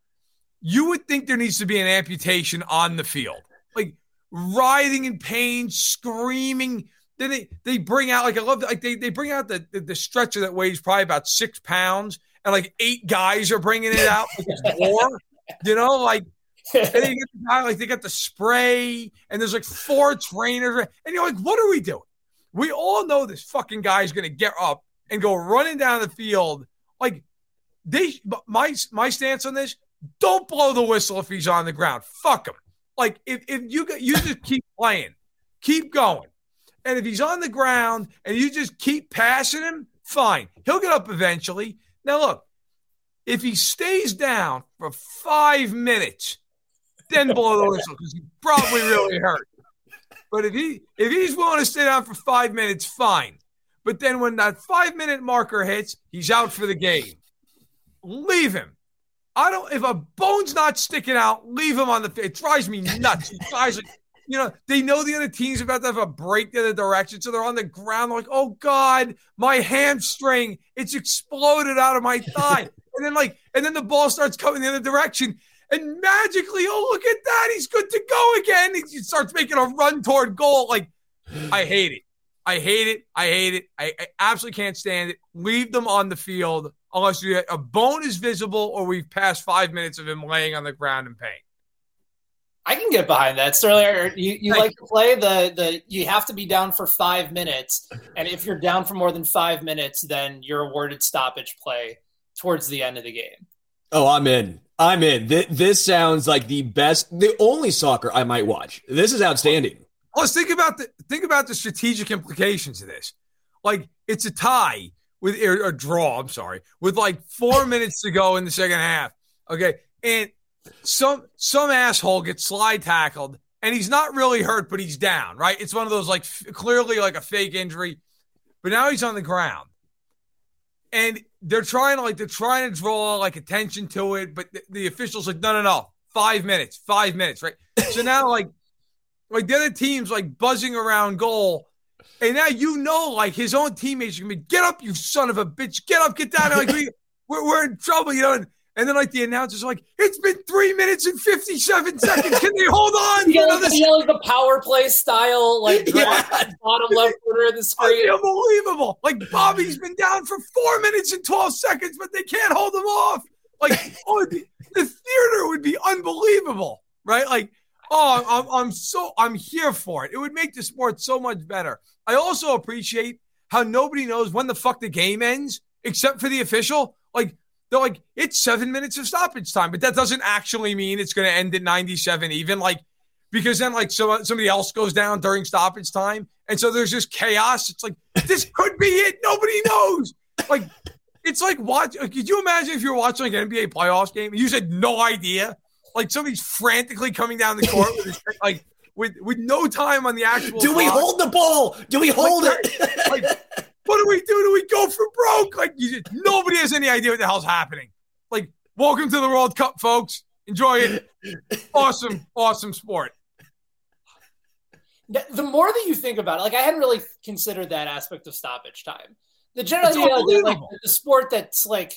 You would think there needs to be an amputation on the field. Like, writhing in pain, screaming. Then they, they bring out, like, I love, like, they, they bring out the, the, the stretcher that weighs probably about six pounds and like eight guys are bringing it out war. (laughs) You know, like and they get the guy, like they got the spray, and there's like four trainers, and you're like, what are we doing? We all know this fucking guy is gonna get up and go running down the field. Like they my my stance on this, don't blow the whistle if he's on the ground. Fuck him. Like if, if you you just keep playing, keep going. And if he's on the ground and you just keep passing him, fine. He'll get up eventually. Now, look, if he stays down for five minutes, then blow the whistle because he's probably really hurt. But if he if he's willing to stay down for five minutes, fine. But then when that five minute marker hits, he's out for the game. Leave him. I don't. If a bone's not sticking out, leave him on the. It drives me nuts. It drives you know, they know the other team's about to have a break in the other direction. So they're on the ground, like, oh God, my hamstring, it's exploded out of my (laughs) thigh. and then like, and then the ball starts coming the other direction. And magically, oh, look at that. He's good to go again. He starts making a run toward goal. Like, I hate it. I hate it. I hate it. I, I absolutely can't stand it. Leave them on the field unless you, a bone is visible or we've passed five minutes of him laying on the ground in pain.
I can get behind that. Sterling, you, you like to play the the you have to be down for five minutes, and if you're down for more than five minutes, then you're awarded stoppage play towards the end of the game.
Oh, I'm in. I'm in. This, this sounds like the best, the only soccer I might watch. This is outstanding.
Let's think about the think about the strategic implications of this. Like it's a tie with a draw. I'm sorry, with like four (laughs) minutes to go in the second half. Okay, and some some asshole gets slide tackled and he's not really hurt, but he's down, right? It's one of those like f- clearly like a fake injury, but now he's on the ground. And they're trying to like they're trying to draw like attention to it, but the, the officials like no no no five minutes five minutes right. So now (laughs) like like the other team's like buzzing around goal, and now you know like his own teammates are gonna be get up you son of a bitch get up get down like we we're, we're in trouble you know. And, and then like the announcers are like, it's been three minutes and 57 seconds. Can they hold on?
You know, the, the power play style, like (laughs) yeah. bottom left corner of the screen.
Unbelievable. Like Bobby's been down for four minutes and 12 seconds, but they can't hold him off. Like, (laughs) oh, the, the theater would be unbelievable, right? Like, oh, I'm, I'm so, I'm here for it. It would make the sport so much better. I also appreciate how nobody knows when the fuck the game ends except for the official. Like, they're like, it's seven minutes of stoppage time, but that doesn't actually mean it's going to end at 97 even. Like, because then like so, somebody else goes down during stoppage time. And so there's just chaos. It's like, this (laughs) could be it. Nobody knows. Like, it's like, watch. Could you imagine if you're watching like an NBA playoffs game and you had no idea? Like somebody's frantically coming down the court with his, (laughs) like, with, with no time on the actual.
Do we hold the ball? Do we hold like, it?
like, what do we do? Do we go for broke? Like you, nobody has any idea what the hell's happening. Like, welcome to the World Cup, folks. Enjoy it. Awesome, awesome sport.
The more that you think about it, like I hadn't really considered that aspect of stoppage time. The general idea that like the sport that's like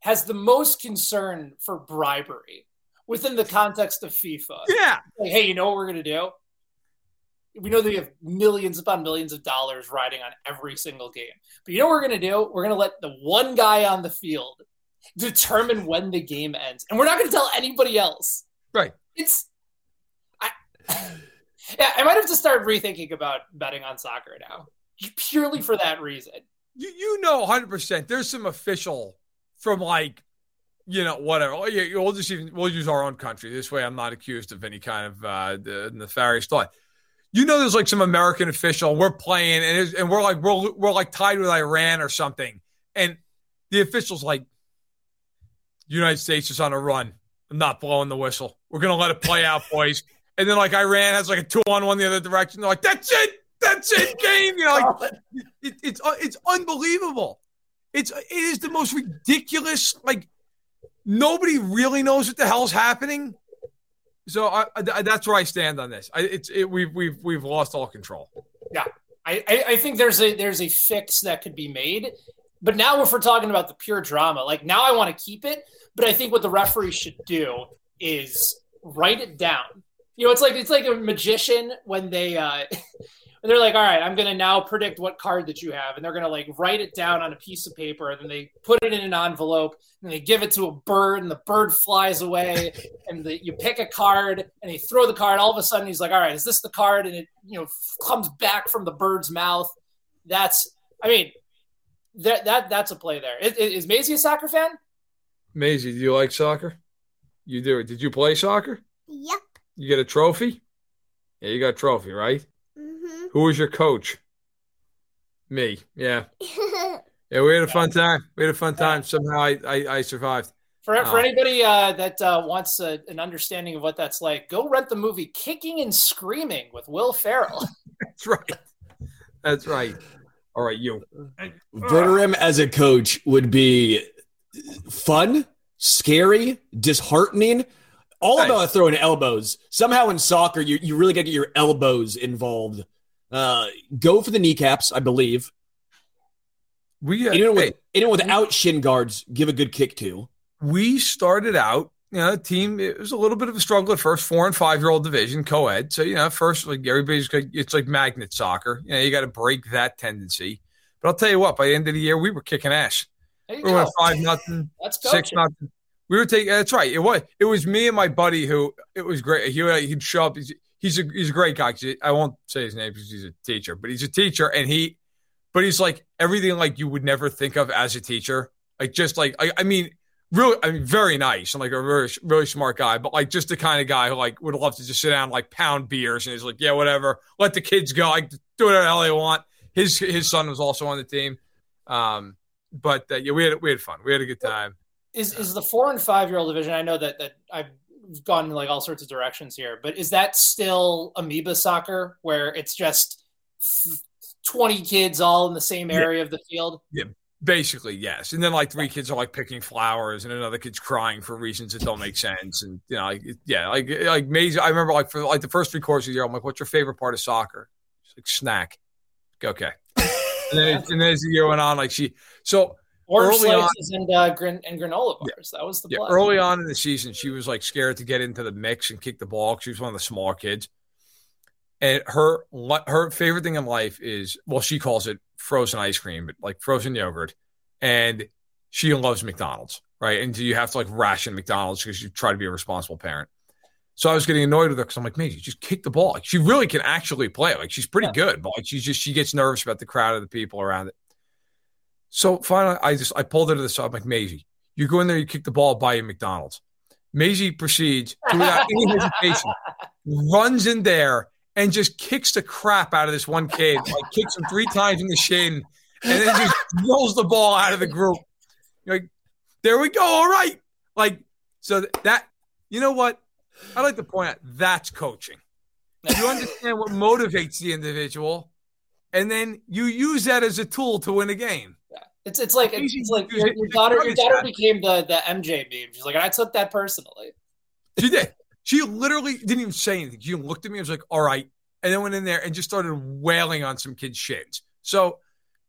has the most concern for bribery within the context of FIFA.
Yeah.
Like, hey, you know what we're gonna do? We know they have millions upon millions of dollars riding on every single game. But you know what we're going to do? We're going to let the one guy on the field determine when the game ends. And we're not going to tell anybody else.
Right.
It's I (sighs) Yeah, I might have to start rethinking about betting on soccer now, purely for that reason.
You you know, hundred percent. There's some official from like, you know, whatever. Oh, yeah, we'll just even we'll use our own country. This way, I'm not accused of any kind of uh, nefarious thought. You know, there's like some American official. We're playing, and and we're like we're we're like tied with Iran or something, and the official's like, United States is on a run. I'm not blowing the whistle. We're gonna let it play out, (laughs) boys. And then like Iran has like a two on one the other direction. They're like, that's it, that's it, game. You know, like it, it's uh, it's unbelievable. It's it is the most ridiculous. Like nobody really knows what the hell's happening. So I, I, that's where I stand on this. I, it's it, we've we've we've lost all control.
Yeah, I, I think there's a there's a fix that could be made. But now, if we're talking about the pure drama, like now I want to keep it, but I think what the referee should do is write it down. You know, it's like it's like a magician when they uh (laughs) and they're like, all right, I'm going to now predict what card that you have. And they're going to like write it down on a piece of paper. And then they put it in an envelope and they give it to a bird and the bird flies away. (laughs) and the, you pick a card and they throw the card. All of a sudden, he's like, all right, is this the card? And it, you know, comes back from the bird's mouth. That's, I mean, that, that that's a play there. Is, is Maisie a soccer fan?
Maisie, do you like soccer? You do. Did you play soccer?
Yep.
You get a trophy? Yeah, you got a trophy, right? Mm-hmm. Who was your coach? Me. Yeah. yeah, we had a (laughs) fun time. We had a fun time. Somehow I, I, I survived.
For, for oh. anybody uh, that uh, wants a, an understanding of what that's like, go rent the movie Kicking and Screaming with Will Ferrell. (laughs)
that's right. That's right. All right, you.
Verderame as a coach would be fun, scary, disheartening, all nice. about throwing elbows. Somehow in soccer, you, you really got to get your elbows involved. Uh, go for the kneecaps, I believe.
We uh,
anyone, with, hey, anyone without shin guards, give a good kick to.
We started out, you know, team. It was a little bit of a struggle at first, four and five year old division, co-ed. So you know, first like everybody's it's like magnet soccer. You know, you got to break that tendency. But I'll tell you what, by the end of the year, we were kicking ass. We went five nothing, (laughs) six nothing. We were taking. That's right. It was. It was me and my buddy who. It was great. He he'd show up. He's, he's a he's a great guy. I won't say his name because he's a teacher, but he's a teacher, and he, but he's like everything like you would never think of as a teacher. Like just like I, I mean, really, I mean, very nice and like a really really smart guy, but like just the kind of guy who like would love to just sit down and, like pound beers and he's like, yeah, whatever, let the kids go, like do whatever the hell they want. His his son was also on the team, um, but uh, yeah, we had we had fun. We had a good time
is is the four and five year old division? I know that that I've gone in like all sorts of directions here, but is that still amoeba soccer where it's just twenty kids all in the same area yeah. of the field?
Yeah, basically yes. And then like three kids are like picking flowers, and another kid's crying for reasons that don't make sense. And you know, like yeah, like like amazing. I remember like for like the first three quarters of the year, I'm like, "What's your favorite part of soccer?" She's like, "Snack." Okay. and then, (laughs) and then as the year went on, like she so
Orange slices on, and, uh, and granola bars. Yeah, that was the yeah,
early on in the season. She was like scared to get into the mix and kick the ball. She was one of the small kids, and her her favorite thing in life is well, she calls it frozen ice cream, but like frozen yogurt, and she loves McDonald's, right? And you have to like ration McDonald's because you try to be a responsible parent. So I was getting annoyed with her because I'm like, man, you just kick the ball. Like, she really can actually play. Like she's pretty yeah. good, but like she's just she gets nervous about the crowd of the people around it. So finally, I just I pulled her to the side. I'm like, Maisie, you go in there, you kick the ball by a McDonald's. Maisie proceeds without any (laughs) hesitation, runs in there and just kicks the crap out of this one kid. Like kicks him three times in the shin, and then just rolls the ball out of the group. You're like, there we go. All right. Like, so that you know what? I like to point out that's coaching. You understand what motivates the individual, and then you use that as a tool to win a game.
It's it's like it's, it's like your, your daughter your daughter became the the MJ meme. She's like, I took that personally.
She did. She literally didn't even say anything. She looked at me and was like, all right. And then went in there and just started wailing on some kids' shins. So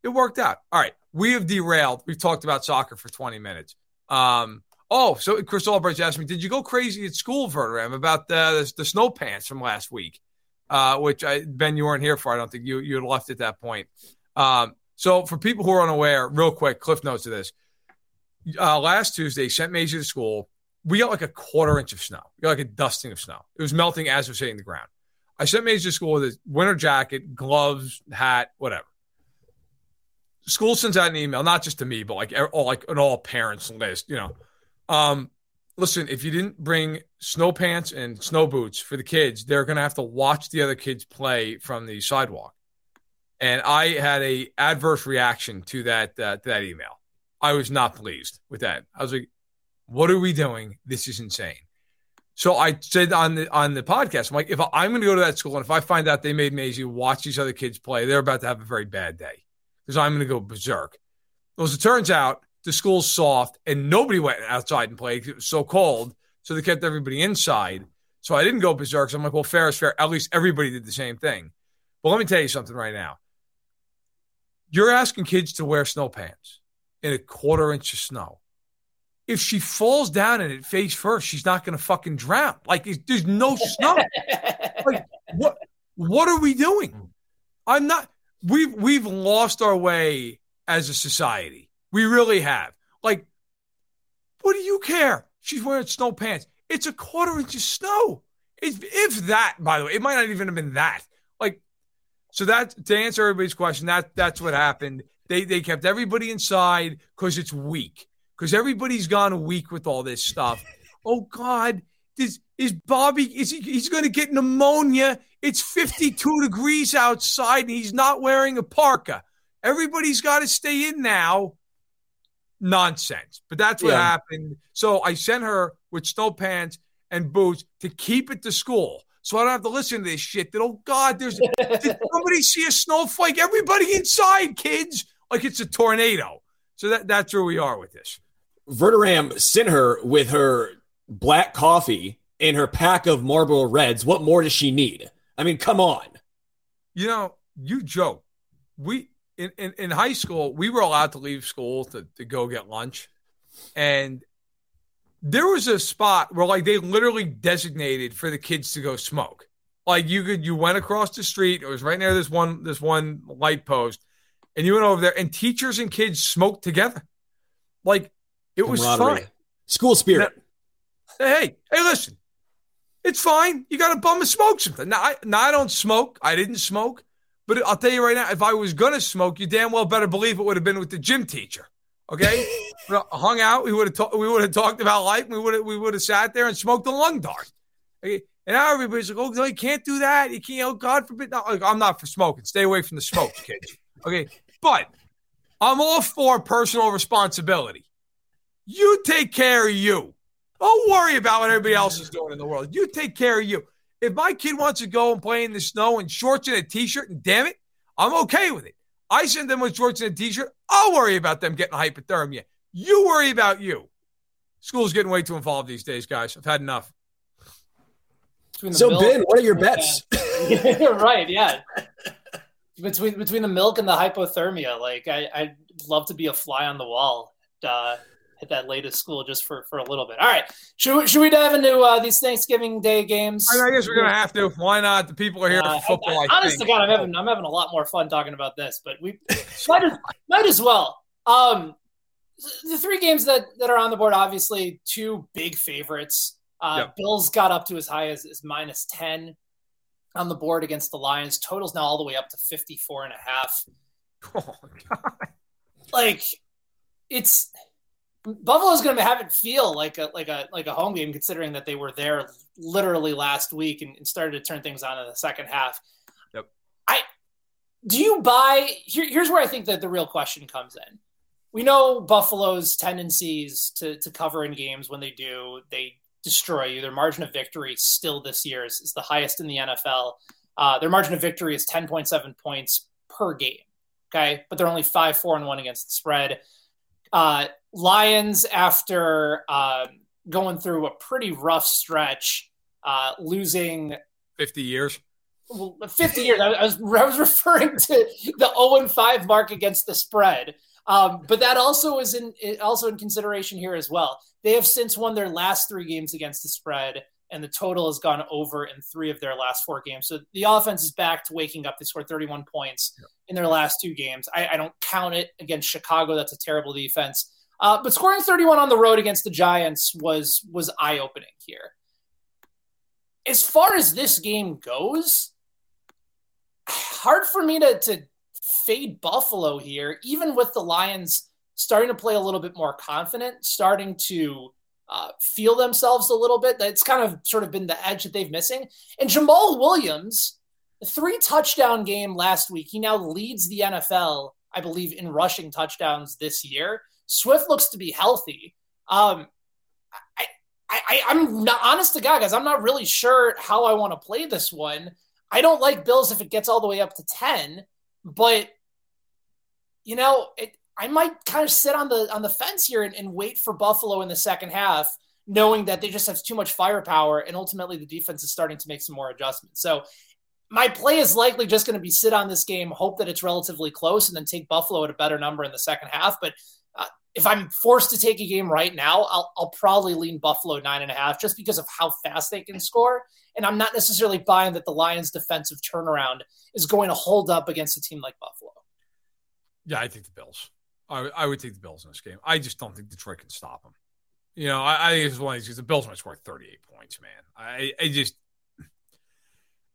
it worked out. All right. We have derailed. We've talked about soccer for 20 minutes. Um, oh, so Chris Albright asked me, did you go crazy at school, Verderame, about the, the, the snow pants from last week? Uh, which I, Ben, you weren't here for. I don't think you you had left at that point. Um, so, for people who are unaware, real quick, cliff notes of this. Uh, last Tuesday, sent Maisie to school. We got like a quarter inch of snow. We got like a dusting of snow. It was melting as it was hitting the ground. I sent Maisie to school with a winter jacket, gloves, hat, whatever. School sends out an email, not just to me, but like all like an all parents list. You know, um, listen, if you didn't bring snow pants and snow boots for the kids, they're going to have to watch the other kids play from the sidewalk. And I had a adverse reaction to that uh, to that email. I was not pleased with that. I was like, "What are we doing? This is insane." So I said on the on the podcast, I'm like, if I'm going to go to that school and if I find out they made Maisie watch these other kids play, they're about to have a very bad day because I'm going to go berserk. Well, as it turns out, the school's soft and nobody went outside and played. Because it was so cold, so they kept everybody inside. So I didn't go berserk. So I'm like, well, fair is fair. At least everybody did the same thing. But let me tell you something right now. You're asking kids to wear snow pants in a quarter inch of snow if she falls down in it face first, she's not going to fucking drown. Like there's no snow. (laughs) like what? What are we doing? I'm not. We've we've lost our way as a society. We really have. Like, what do you care? She's wearing snow pants. It's a quarter inch of snow. It's, if that, by the way, it might not even have been that. So that to answer everybody's question, that that's what happened. They they kept everybody inside because it's weak because everybody's gone weak with all this stuff. (laughs) Oh God, is is Bobby? Is he? He's going to get pneumonia. It's 52 degrees outside, and he's not wearing a parka. Everybody's got to stay in now. Nonsense. But that's what yeah. happened. So I sent her with snow pants and boots to keep it to school. So I don't have to listen to this shit that, oh God, there's (laughs) did somebody see a snowflake? Everybody inside, kids. Like it's a tornado. So that, that's where we are with this.
Verderame sent her with her black coffee and her pack of Marlboro Reds. What more does she need? I mean, come on.
You know, you joke. We in, in, in high school, we were allowed to leave school to, to go get lunch. And there was a spot where like they literally designated for the kids to go smoke. Like you could you went across the street, it was right near this one this one light post, and you went over there and teachers and kids smoked together. Like it was fine.
School spirit.
Now, hey, hey, listen. It's fine. You got a bum to smoke something. Now I, now, I don't smoke. I didn't smoke. But I'll tell you right now, if I was going to smoke, you damn well better believe it would have been with the gym teacher. Okay? hung out. We would have ta- we would have talked about life. We would we would have sat there and smoked a lung dart. Okay? And now everybody's like, oh, no, you can't do that. You can't, oh, God forbid. No, like, I'm not for smoking. Stay away from the smoke, (laughs) kids. Okay. But I'm all for personal responsibility. You take care of you. Don't worry about what everybody else is doing in the world. You take care of you. If my kid wants to go and play in the snow in shorts and a t-shirt, and damn it, I'm okay with it. I send them with shorts and a t-shirt. I'll worry about them getting hypothermia. You worry about you. School's getting way too involved these days, guys. I've had enough.
So Ben, what are your bets? (laughs)
right, yeah. Between between the milk and the hypothermia, like I, I'd love to be a fly on the wall. Uh, hit that latest school just for, for a little bit. All right, should we, should we dive into uh, these Thanksgiving Day games?
I guess we're gonna have to. Why not? The people are here uh, for football. I,
I honest
to
God, I'm having I'm having a lot more fun talking about this, but we (laughs) might as, might as well. Um, the three games that that are on the board, obviously, two big favorites. Uh, yep. Bills got up to as high as, as minus 10 on the board against the Lions. Totals now all the way up to 54 and a half. (laughs) Oh, God. Like, it's Buffalo's going to have it feel like a like a like a home game, considering that they were there literally last week and, and started to turn things on in the second half.
Yep.
I do you buy here, here's where I think that the real question comes in. We know Buffalo's tendencies to to cover in games when they do, they destroy you. Their margin of victory still this year is, is the highest in the NFL. Uh, their margin of victory is 10.7 points per game. Okay. But they're only 5 4 and 1 against the spread. Uh, Lions, after uh, going through a pretty rough stretch, uh, losing
50 years.
50 years. I was, I was (laughs) referring to the 0 5 mark against the spread. Um, but that also is in also in consideration here as well. They have since won their last three games against the spread, and the total has gone over in three of their last four games. So the offense is back to waking up. They scored 31 points in their last two games. I, I don't count it against Chicago. That's a terrible defense. Uh, but scoring 31 on the road against the Giants was was eye opening here. as far as this game goes, hard for me to, to fade Buffalo here, even with the Lions starting to play a little bit more confident, starting to uh, feel themselves a little bit. That's kind of sort of been the edge that they've missing. And Jamaal Williams, three touchdown game last week. He now leads the NFL, I believe, in rushing touchdowns this year. Swift looks to be healthy. Um, I, I, I'm not honest to God, guys. I'm not really sure how I want to play this one. I don't like Bills if it gets all the way up to 10, but you know, it, I might kind of sit on the on the fence here and, and wait for Buffalo in the second half, knowing that they just have too much firepower, and ultimately the defense is starting to make some more adjustments. So my play is likely just going to be sit on this game, hope that it's relatively close, and then take Buffalo at a better number in the second half. But uh, if I'm forced to take a game right now, I'll, I'll probably lean Buffalo nine and a half just because of how fast they can score. And I'm not necessarily buying that the Lions' defensive turnaround is going to hold up against a team like Buffalo.
Yeah, I think the Bills. I, I would take the Bills in this game. I just don't think Detroit can stop them. You know, I, I think it's one of these. Because the Bills might score 38 points, man. I, I just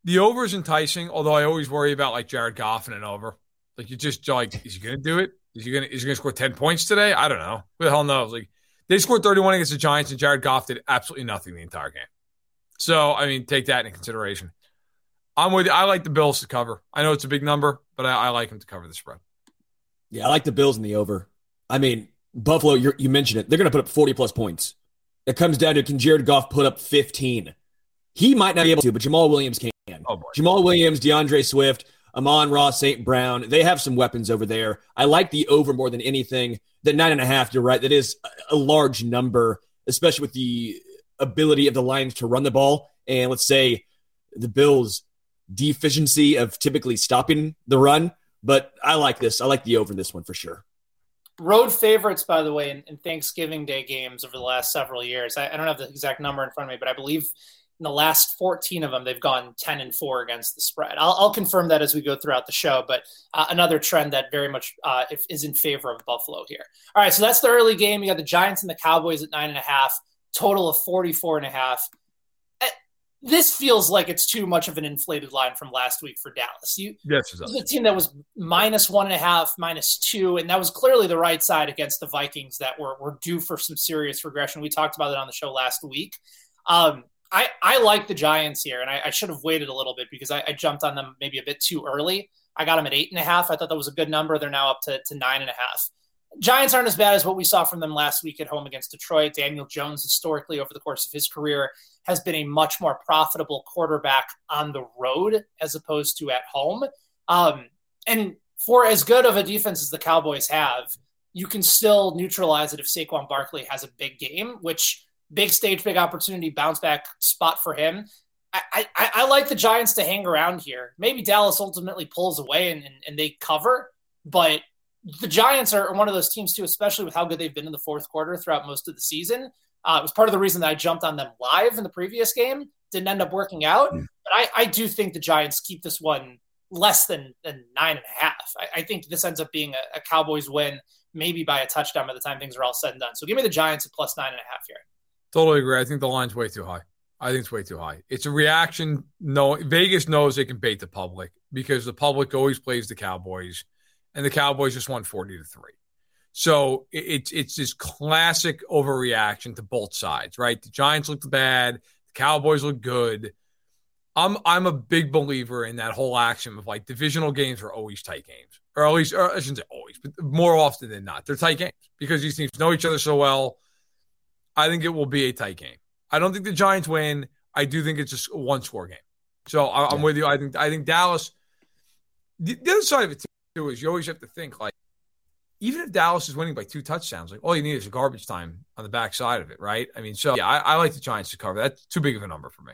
the over is enticing. Although I always worry about like Jared Goff and an over. Like you just like, is he to do it? Is he to is he to score 10 points today? I don't know. Who the hell knows? Like they scored 31 against the Giants, and Jared Goff did absolutely nothing the entire game. So I mean, take that into consideration. I'm with you. I like the Bills to cover. I know it's a big number, but I, I like them to cover the spread.
Yeah, I like the Bills in the over. I mean, Buffalo, you mentioned it. They're going to put up 40 plus points. It comes down to can Jared Goff put up 15? He might not be able to, but Jamaal Williams can. Oh boy. Jamaal Williams, D'Andre Swift, Amon-Ra, St. Brown, they have some weapons over there. I like the over more than anything. The nine and a half, you're right. That is a large number, especially with the ability of the Lions to run the ball. And let's say the Bills' deficiency of typically stopping the run. But I like this. I like the over in this one for sure.
Road favorites, by the way, in, in Thanksgiving Day games over the last several years. I, I, don't have the exact number in front of me, but I believe in the last 14 of them, they've gone 10 and 4 against the spread. I'll, I'll confirm that as we go throughout the show, but uh, another trend that very much uh, is in favor of Buffalo here. All right, so that's the early game. You got the Giants and the Cowboys at nine and a half, total of 44 and a half this feels like it's too much of an inflated line from last week for Dallas. You,
yes,
the team that was minus one and a half, minus two, and that was clearly the right side against the Vikings that were were due for some serious regression. We talked about it on the show last week. Um, I I like the Giants here, and I, I should have waited a little bit because I, I, jumped on them maybe a bit too early. I got them at eight and a half. I thought that was a good number. They're now up to, to nine and a half. Giants aren't as bad as what we saw from them last week at home against Detroit. Daniel Jones, historically, over the course of his career, has been a much more profitable quarterback on the road as opposed to at home. Um, and for as good of a defense as the Cowboys have, you can still neutralize it if Saquon Barkley has a big game, which big stage, big opportunity, bounce back spot for him. I, I, I like the Giants to hang around here. Maybe Dallas ultimately pulls away and, and, and they cover, but the Giants are one of those teams too, especially with how good they've been in the fourth quarter throughout most of the season. Uh, it was part of the reason that I jumped on them live in the previous game. Didn't end up working out, mm. but I, I, do think the Giants keep this one less than, than nine and a half. I, I think this ends up being a, a, Cowboys win, maybe by a touchdown by the time things are all said and done. So give me the Giants at plus nine and a half here.
Totally agree. I think the line's way too high. I think it's way too high. It's a reaction. No, Vegas knows they can bait the public because the public always plays the Cowboys and the Cowboys just won 40 to 3. So it's it's this classic overreaction to both sides, right? The Giants looked bad, the Cowboys look good. I'm I'm a big believer in that whole action of like divisional games are always tight games, or at least or I shouldn't say always, but more often than not, they're tight games because these teams know each other so well. I think it will be a tight game. I don't think the Giants win. I do think it's just a one score game. So I, am with you. I think I think Dallas. The, the other side of it too is you always have to think like even if Dallas is winning by two touchdowns, like all you need is a garbage time on the backside of it, right? I mean, so yeah, I, I, like the Giants to cover. That's too big of a number for me.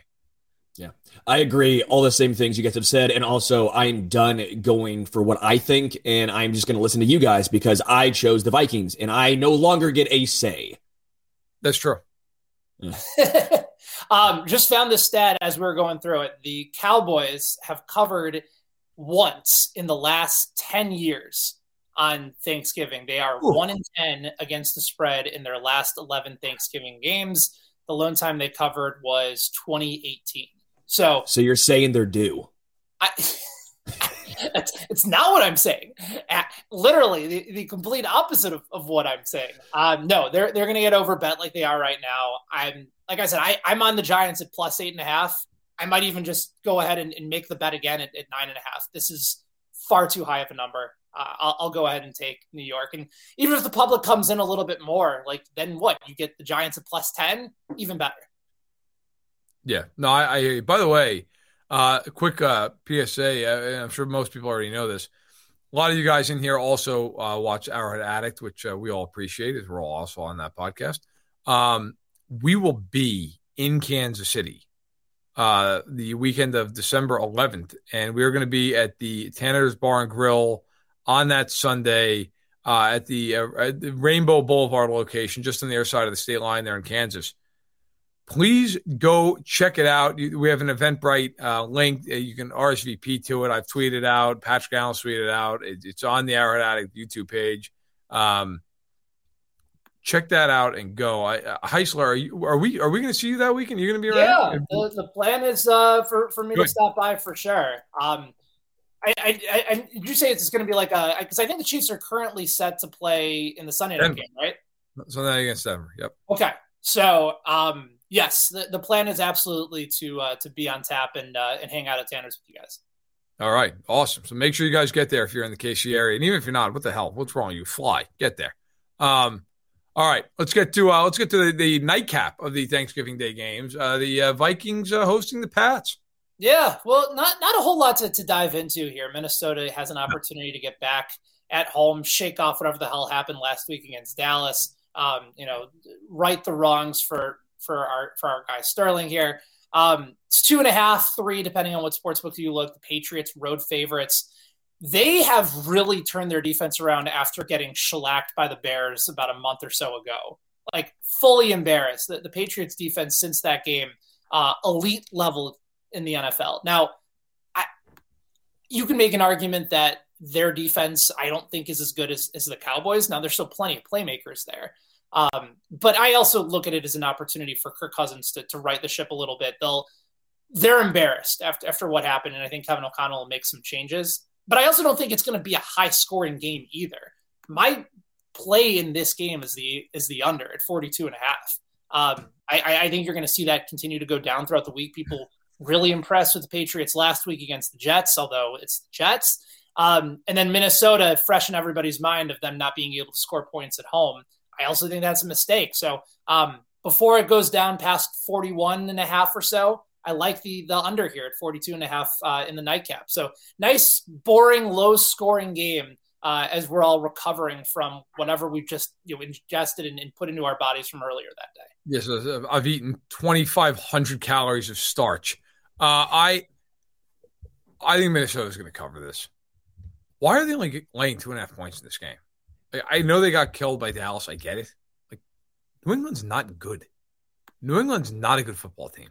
Yeah, I agree. All the same things you guys have said, and also I'm done going for what I think, and I'm just going to listen to you guys because I chose the Vikings, and I no longer get a say.
That's true.
Yeah. (laughs) um, just found this stat as we were going through it. The Cowboys have covered once in the last 10 years on Thanksgiving. They are Ooh. 1 in 10 against the spread in their last 11 Thanksgiving games. The lone time they covered was 2018. So,
so you're saying they're due?
I, it's, (laughs) it's not what I'm saying. Literally, the, the complete opposite of, of what I'm saying. Um, no, they're they're going to get over bet like they are right now. I'm like I said, I, I'm on the Giants at plus eight and a half. I might even just go ahead and, and make the bet again at, at, nine and a half. This is far too high of a number. Uh, I'll, I'll, go ahead and take New York. And even if the public comes in a little bit more, like then what? You get the Giants at plus 10, even better.
Yeah. No, I, I By the way, uh, quick uh, PSA. Uh, I'm sure most people already know this. A lot of you guys in here also uh, watch Arrowhead Addict, which uh, we all appreciate, as we're all also on that podcast. Um, we will be in Kansas City uh, the weekend of December 11th, and we're going to be at the Tanner's Bar and Grill on that Sunday uh, at, the, uh, at the Rainbow Boulevard location, just on the other side of the state line there in Kansas. Please go check it out. We have an Eventbrite uh, link. Uh, you can RSVP to it. I've tweeted out. Patrick Allen tweeted out. It, it's on the Arrowhead Addict YouTube page. Um, check that out and go. I, uh, Heisler, are you? Are we? Are we going to see you that weekend? You're going to be
around? Yeah, the, the plan is uh, for for me Good. to stop by for sure. Um, I, I, I, you say it's going to be like a? Because I think the Chiefs are currently set to play in the Sunday night game, right?
Sunday night against Denver. Yep.
Okay, so um, yes, the, the plan is absolutely to uh, to be on tap and uh, and hang out at Tanner's with you guys.
All right, awesome. So make sure you guys get there if you're in the KC area, and even if you're not, what the hell? What's wrong? You fly, get there. Um, all right, let's get to uh, let's get to the, the nightcap of the Thanksgiving Day games. Uh, the uh, Vikings uh, hosting the Pats.
Yeah, well, not not a whole lot to, to dive into here. Minnesota has an opportunity to get back at home, shake off whatever the hell happened last week against Dallas. Um, you know, right the wrongs for for our for our guy Sterling here. Um, it's two and a half, three, depending on what sportsbook you look. The Patriots road favorites they have really turned their defense around after getting shellacked by the Bears about a month or so ago. Like fully embarrassed. The, the Patriots defense since that game, uh, elite level in the NFL. Now, I, you can make an argument that their defense, I don't think, is as good as, as the Cowboys. Now, there's still plenty of playmakers there. Um, but I also look at it as an opportunity for Kirk Cousins to, to right the ship a little bit. They'll they're embarrassed after after what happened, and I think Kevin O'Connell will make some changes. But I also don't think it's going to be a high scoring game either. My play in this game is the is the under at 42 and a half. Um, I, I think you're going to see that continue to go down throughout the week. People really impressed with the Patriots last week against the Jets, although it's the Jets. Um, and then Minnesota, fresh in everybody's mind of them not being able to score points at home. I also think that's a mistake. So um, before it goes down past 41 and a half or so, I like the the under here at 42 and a half uh, in the nightcap. So nice, boring, low scoring game uh, as we're all recovering from whatever we've just you know, ingested and, and, put into our bodies from earlier that day.
Yes, I've eaten 2,500 calories of starch. Uh, I I think Minnesota is going to cover this. Why are they only laying two and a half points in this game? I know they got killed by Dallas. I get it. Like New England's not good. New England's not a good football team.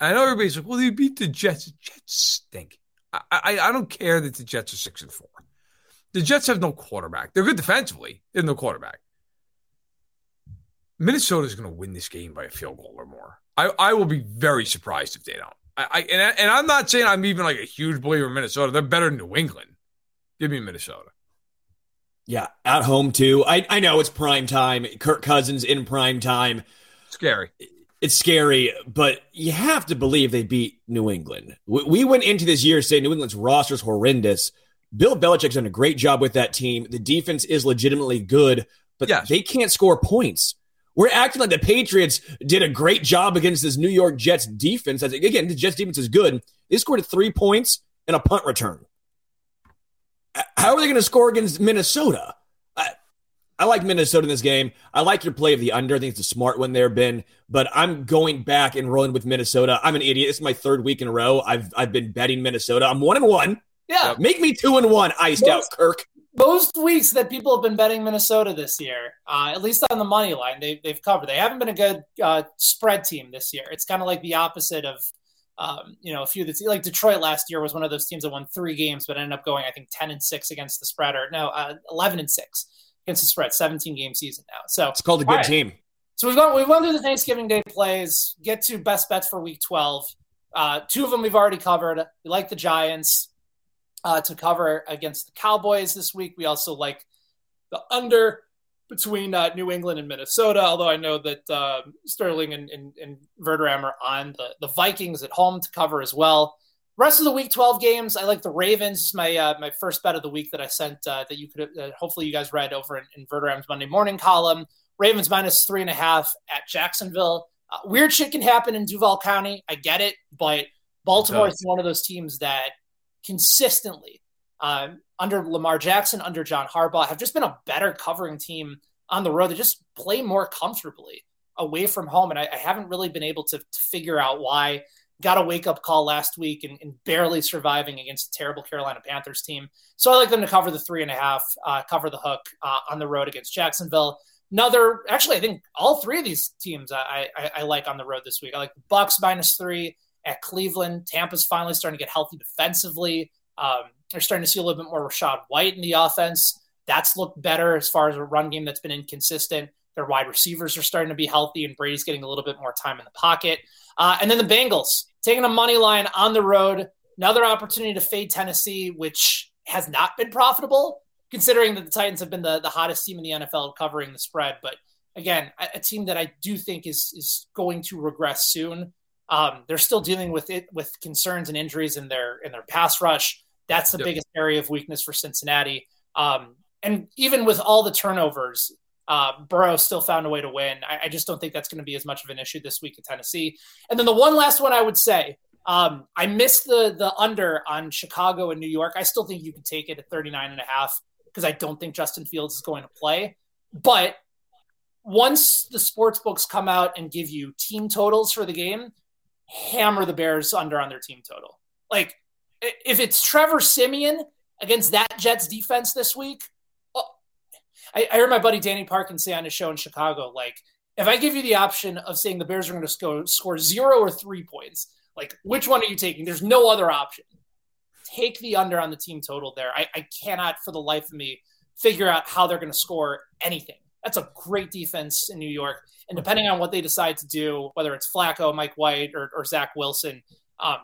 I know everybody's like, well, they beat the Jets. The Jets stink. I, I, I don't care that the Jets are six and four. The Jets have no quarterback. They're good defensively. They have no quarterback. Minnesota is going to win this game by a field goal or more. I, I will be very surprised if they don't. I, I and, I, and I'm not saying I'm even like a huge believer in Minnesota. They're better than New England. Give me Minnesota.
Yeah, at home too. I, I know it's prime time. Kirk Cousins in prime time.
Scary
it's scary, but you have to believe they beat New England. We went into this year saying New England's roster is horrendous. Bill Belichick's done a great job with that team. The defense is legitimately good, but yes. they can't score points. We're acting like the Patriots did a great job against this New York Jets defense. Again, the Jets defense is good. They scored three points and a punt return. How are they going to score against Minnesota? I like Minnesota in this game. I like your play of the under. I think it's a smart one there, Ben. But I'm going back and rolling with Minnesota. I'm an idiot. It's my third week in a row. I've I've been betting Minnesota. I'm one and one.
Yeah.
Make me two and one, iced most, out Kirk.
Most weeks that people have been betting Minnesota this year, uh, at least on the money line, they, they've covered. They haven't been a good uh, spread team this year. It's kind of like the opposite of, um, you know, a few that's like Detroit last year was one of those teams that won three games, but ended up going, I think, 10 and six against the spread or no, uh, 11 and six against the spread, 17 game season now. So
it's called a good right. team.
So we've gone we've gone through the Thanksgiving Day plays. Get to best bets for Week 12. Uh, two of them we've already covered. We like the Giants uh, to cover against the Cowboys this week. We also like the under between uh, New England and Minnesota, although I know that uh, Sterling and, and, and Verderame are on the, the Vikings at home to cover as well. Rest of the week, 12 games. I like the Ravens. This is my uh, my first bet of the week that I sent uh, that you could uh, hopefully you guys read over in, in Verderame's Monday morning column. Ravens minus three and a half at Jacksonville. Uh, weird shit can happen in Duval County. I get it, but Baltimore is one of those teams that consistently um, under Lamar Jackson, under John Harbaugh, have just been a better covering team on the road. They just play more comfortably away from home. And I, I haven't really been able to, to, figure out why. Got a wake up call last week and, and, barely surviving against a terrible Carolina Panthers team. So I like them to cover the three and a half, uh, cover the hook uh, on the road against Jacksonville. Another, actually, I think all three of these teams I, I, I like on the road this week. I like Bucks minus three at Cleveland. Tampa's finally starting to get healthy defensively. Um, they're starting to see a little bit more Rachaad White in the offense. That's looked better as far as a run game that's been inconsistent. Their wide receivers are starting to be healthy, and Brady's getting a little bit more time in the pocket. Uh, and then the Bengals taking a money line on the road. Another opportunity to fade Tennessee, which has not been profitable, considering that the Titans have been the, the hottest team in the NFL covering the spread. But again, a, a team that I do think is is going to regress soon. Um, they're still dealing with it with concerns and injuries in their in their pass rush. That's the yep. biggest area of weakness for Cincinnati. Um, and even with all the turnovers, uh, Burrow still found a way to win. I, I just don't think that's going to be as much of an issue this week in Tennessee. And then the one last one I would say, um, I missed the the under on Chicago and New York. I still think you can take it at 39 and a half because I don't think Justin Fields is going to play. But once the sports books come out and give you team totals for the game, hammer the Bears under on their team total. Like if it's Trevor Siemian against that Jets defense this week, oh, I, I, heard my buddy Danny Parkins say on his show in Chicago, like if I give you the option of saying the Bears are going to score, score zero or three points, like which one are you taking? There's no other option. Take the under on the team total there. I, I cannot for the life of me figure out how they're going to score anything. That's a great defense in New York. And depending on what they decide to do, whether it's Flacco, Mike White, or, or Zach Wilson, um,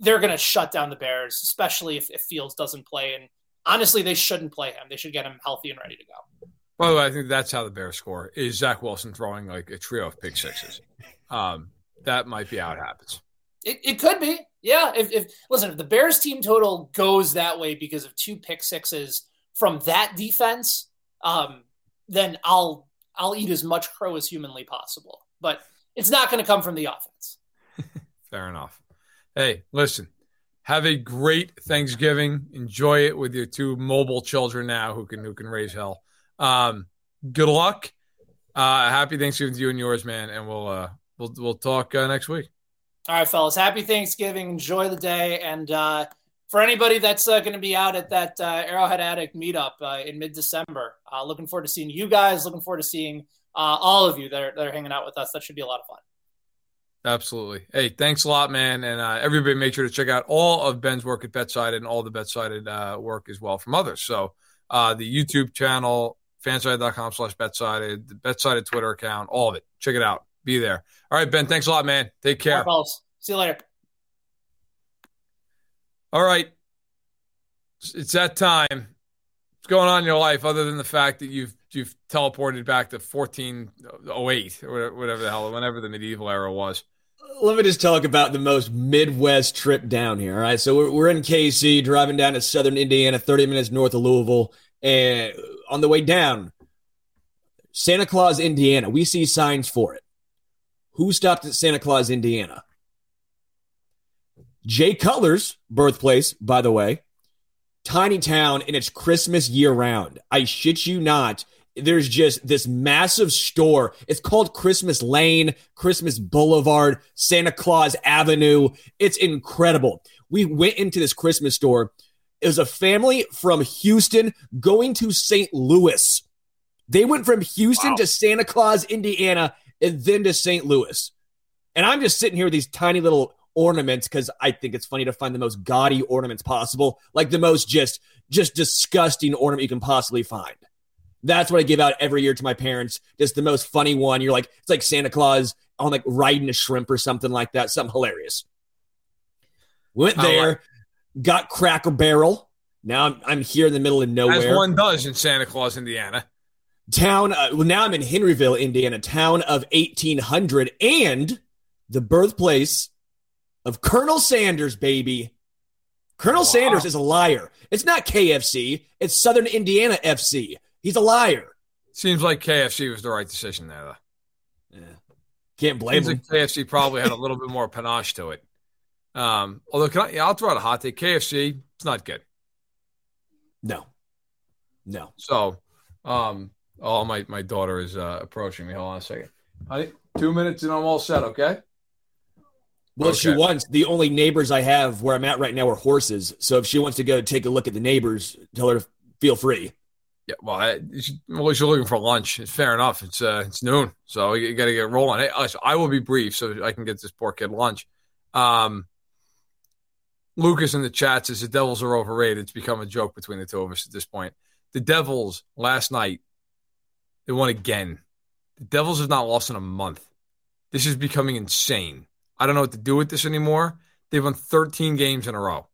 they're going to shut down the Bears, especially if, if, Fields doesn't play. And honestly, they shouldn't play him. They should get him healthy and ready to go.
By the way, I think that's how the Bears score is Zach Wilson throwing like a trio of pick sixes. (laughs) Um, that might be how it happens.
It, it could be. Yeah. If, if listen, if the Bears team total goes that way because of two pick sixes from that defense, um, then I'll I'll eat as much crow as humanly possible. But it's not going to come from the offense. (laughs)
Fair enough. Hey, listen, have a great Thanksgiving. Enjoy it with your two mobile children now who can who can raise hell. Um, good luck. Uh, happy Thanksgiving to you and yours, man. And we'll uh, we'll we'll talk uh, next week.
All right, fellas. Happy Thanksgiving. Enjoy the day. And uh, for anybody that's uh, going to be out at that uh, Arrowhead Addict meetup uh, in mid December, uh, looking forward to seeing you guys. Looking forward to seeing uh, all of you that are, that are hanging out with us. That should be a lot of fun.
Absolutely. Hey, thanks a lot, man. And uh, everybody make sure to check out all of Ben's work at Betsided and all the Betsided uh, work as well from others. So uh, the YouTube channel, fansided.com slash Betsided, the Betsided Twitter account, all of it. Check it out. Be there. All right, Ben, thanks a lot, man. Take care.
See you later.
All right. It's that time. What's going on in your life other than the fact that you've you've teleported back to 1408 or whatever the hell, whenever the medieval era was?
let me just talk about the most Midwest trip down here. All right. So we're, we're in KC, driving down to southern Indiana, 30 minutes north of Louisville. And on the way down, Santa Claus, Indiana, we see signs for it. Who stopped at Santa Claus, Indiana? Jay Cutler's birthplace, by the way. Tiny town, and it's Christmas year round. I shit you not there's just this massive store. It's called Christmas Lane, Christmas Boulevard, Santa Claus Avenue. It's incredible. We went into this Christmas store. It was a family from Houston going to St. Louis. They went from Houston wow. to Santa Claus, Indiana, and then to St. Louis. And I'm just sitting here with these tiny little ornaments because I think it's funny to find the most gaudy ornaments possible, like the most just just disgusting ornament you can possibly find. That's what I give out every year to my parents. Just the most funny one. You're like, it's like Santa Claus on like riding a shrimp or something like that. Something hilarious. Went there, got Cracker Barrel. Now I'm, I'm here in the middle of nowhere.
As one does in Santa Claus, Indiana.
Town. Uh, well, now I'm in Henryville, Indiana, town of 1800, and the birthplace of Colonel Sanders, baby. Colonel wow. Sanders is a liar. It's not KFC. It's Southern Indiana FC. He's a liar.
Seems like KFC was the right decision there, though.
Yeah. Can't blame Seems him.
Like KFC probably had a little bit more panache to it. Um, although, can I, yeah, I'll throw out a hot take. KFC, it's not good.
No. No.
So, um, oh, my, my daughter is uh, approaching me. Hold on a second. Honey, two minutes and I'm all set, okay?
Well, okay. she wants the only neighbors I have where I'm at right now are horses. So if she wants to go take a look at the neighbors, tell her to feel free.
Yeah, well, I, well, she's looking for lunch. It's fair enough. It's uh, it's noon, so you got to get rolling. Hey, I will be brief so I can get this poor kid lunch. Um, Lucas in the chat says the Devils are overrated. It's become a joke between the two of us at this point. The Devils last night, they won again. The Devils have not lost in a month. This is becoming insane. I don't know what to do with this anymore. They've won 13 games in a row.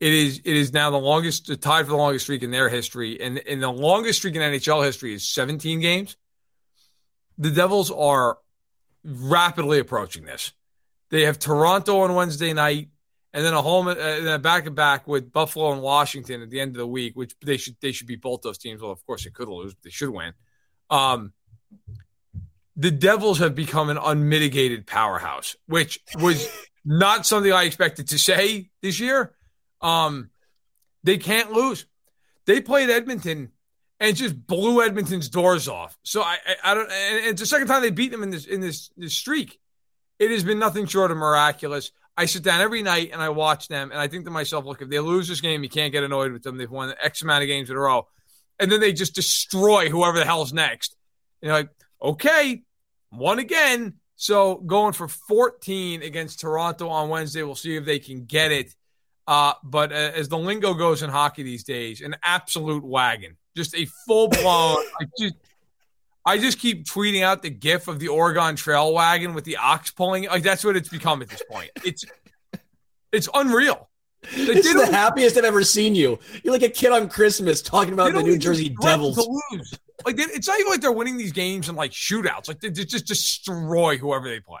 It is it is now the longest tied for the longest streak in their history, and in the longest streak in NHL history is 17 games. The Devils are rapidly approaching this. They have Toronto on Wednesday night, and then a home uh, and a back to back with Buffalo and Washington at the end of the week, which they should they should beat both those teams. Well, of course they could lose, but they should win. Um, the Devils have become an unmitigated powerhouse, which was (laughs) not something I expected to say this year. Um, they can't lose. They played Edmonton and just blew Edmonton's doors off. So I, I, I don't. And it's the second time they beat them in this in this this streak. It has been nothing short of miraculous. I sit down every night and I watch them, and I think to myself, look, if they lose this game, you can't get annoyed with them. They've won X amount of games in a row, and then they just destroy whoever the hell's next. You're like, okay, won again. So going for 14 against Toronto on Wednesday. We'll see if they can get it. Uh, but uh, as the lingo goes in hockey these days, an absolute wagon, just a full blown. (laughs) I just, I just keep tweeting out the GIF of the Oregon Trail wagon with the ox pulling. Like that's what it's become at this point. It's, it's unreal.
this is the happiest I've ever seen you. You're like a kid on Christmas talking about the New Jersey Devils.
Like it's not even like they're winning these games in like shootouts. Like they just destroy whoever they play,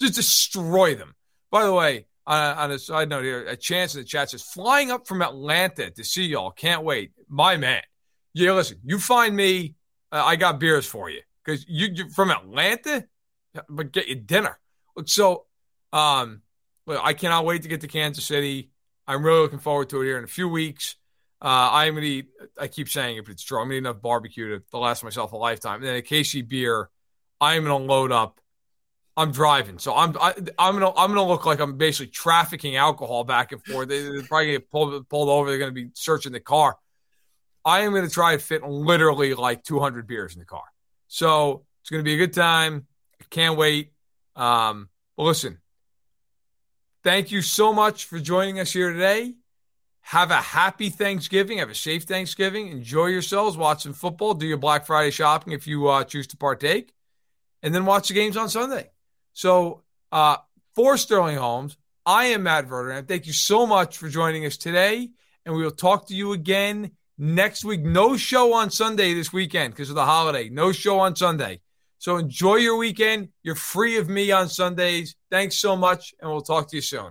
just destroy them. By the way, on, on a side note here, a chance in the chat says flying up from Atlanta to see y'all. Can't wait, my man. Yeah, listen, you find me, uh, I got beers for you because you, you're from Atlanta, but get you dinner. Look, so um, look, I cannot wait to get to Kansas City. I'm really looking forward to it here in a few weeks. Uh, I'm gonna eat. I keep saying it, but it's true. I'm gonna eat enough barbecue to, last myself a lifetime. And then a KC beer. I'm gonna load up. I'm driving, so I'm I, am gonna I'm gonna look like I'm basically trafficking alcohol back and forth. They, are probably gonna get pulled pulled over. They're gonna be searching the car. I am gonna try to fit literally like 200 beers in the car. So it's gonna be a good time. I can't wait. Um, listen, thank you so much for joining us here today. Have a happy Thanksgiving. Have a safe Thanksgiving. Enjoy yourselves. Watch some football. Do your Black Friday shopping if you uh, choose to partake. And then watch the games on Sunday. So, uh, for Sterling Holmes, I am Matt Verderame. Thank you so much for joining us today. And we will talk to you again next week. No show on Sunday this weekend because of the holiday. No show on Sunday. So enjoy your weekend. You're free of me on Sundays. Thanks so much. And we'll talk to you soon.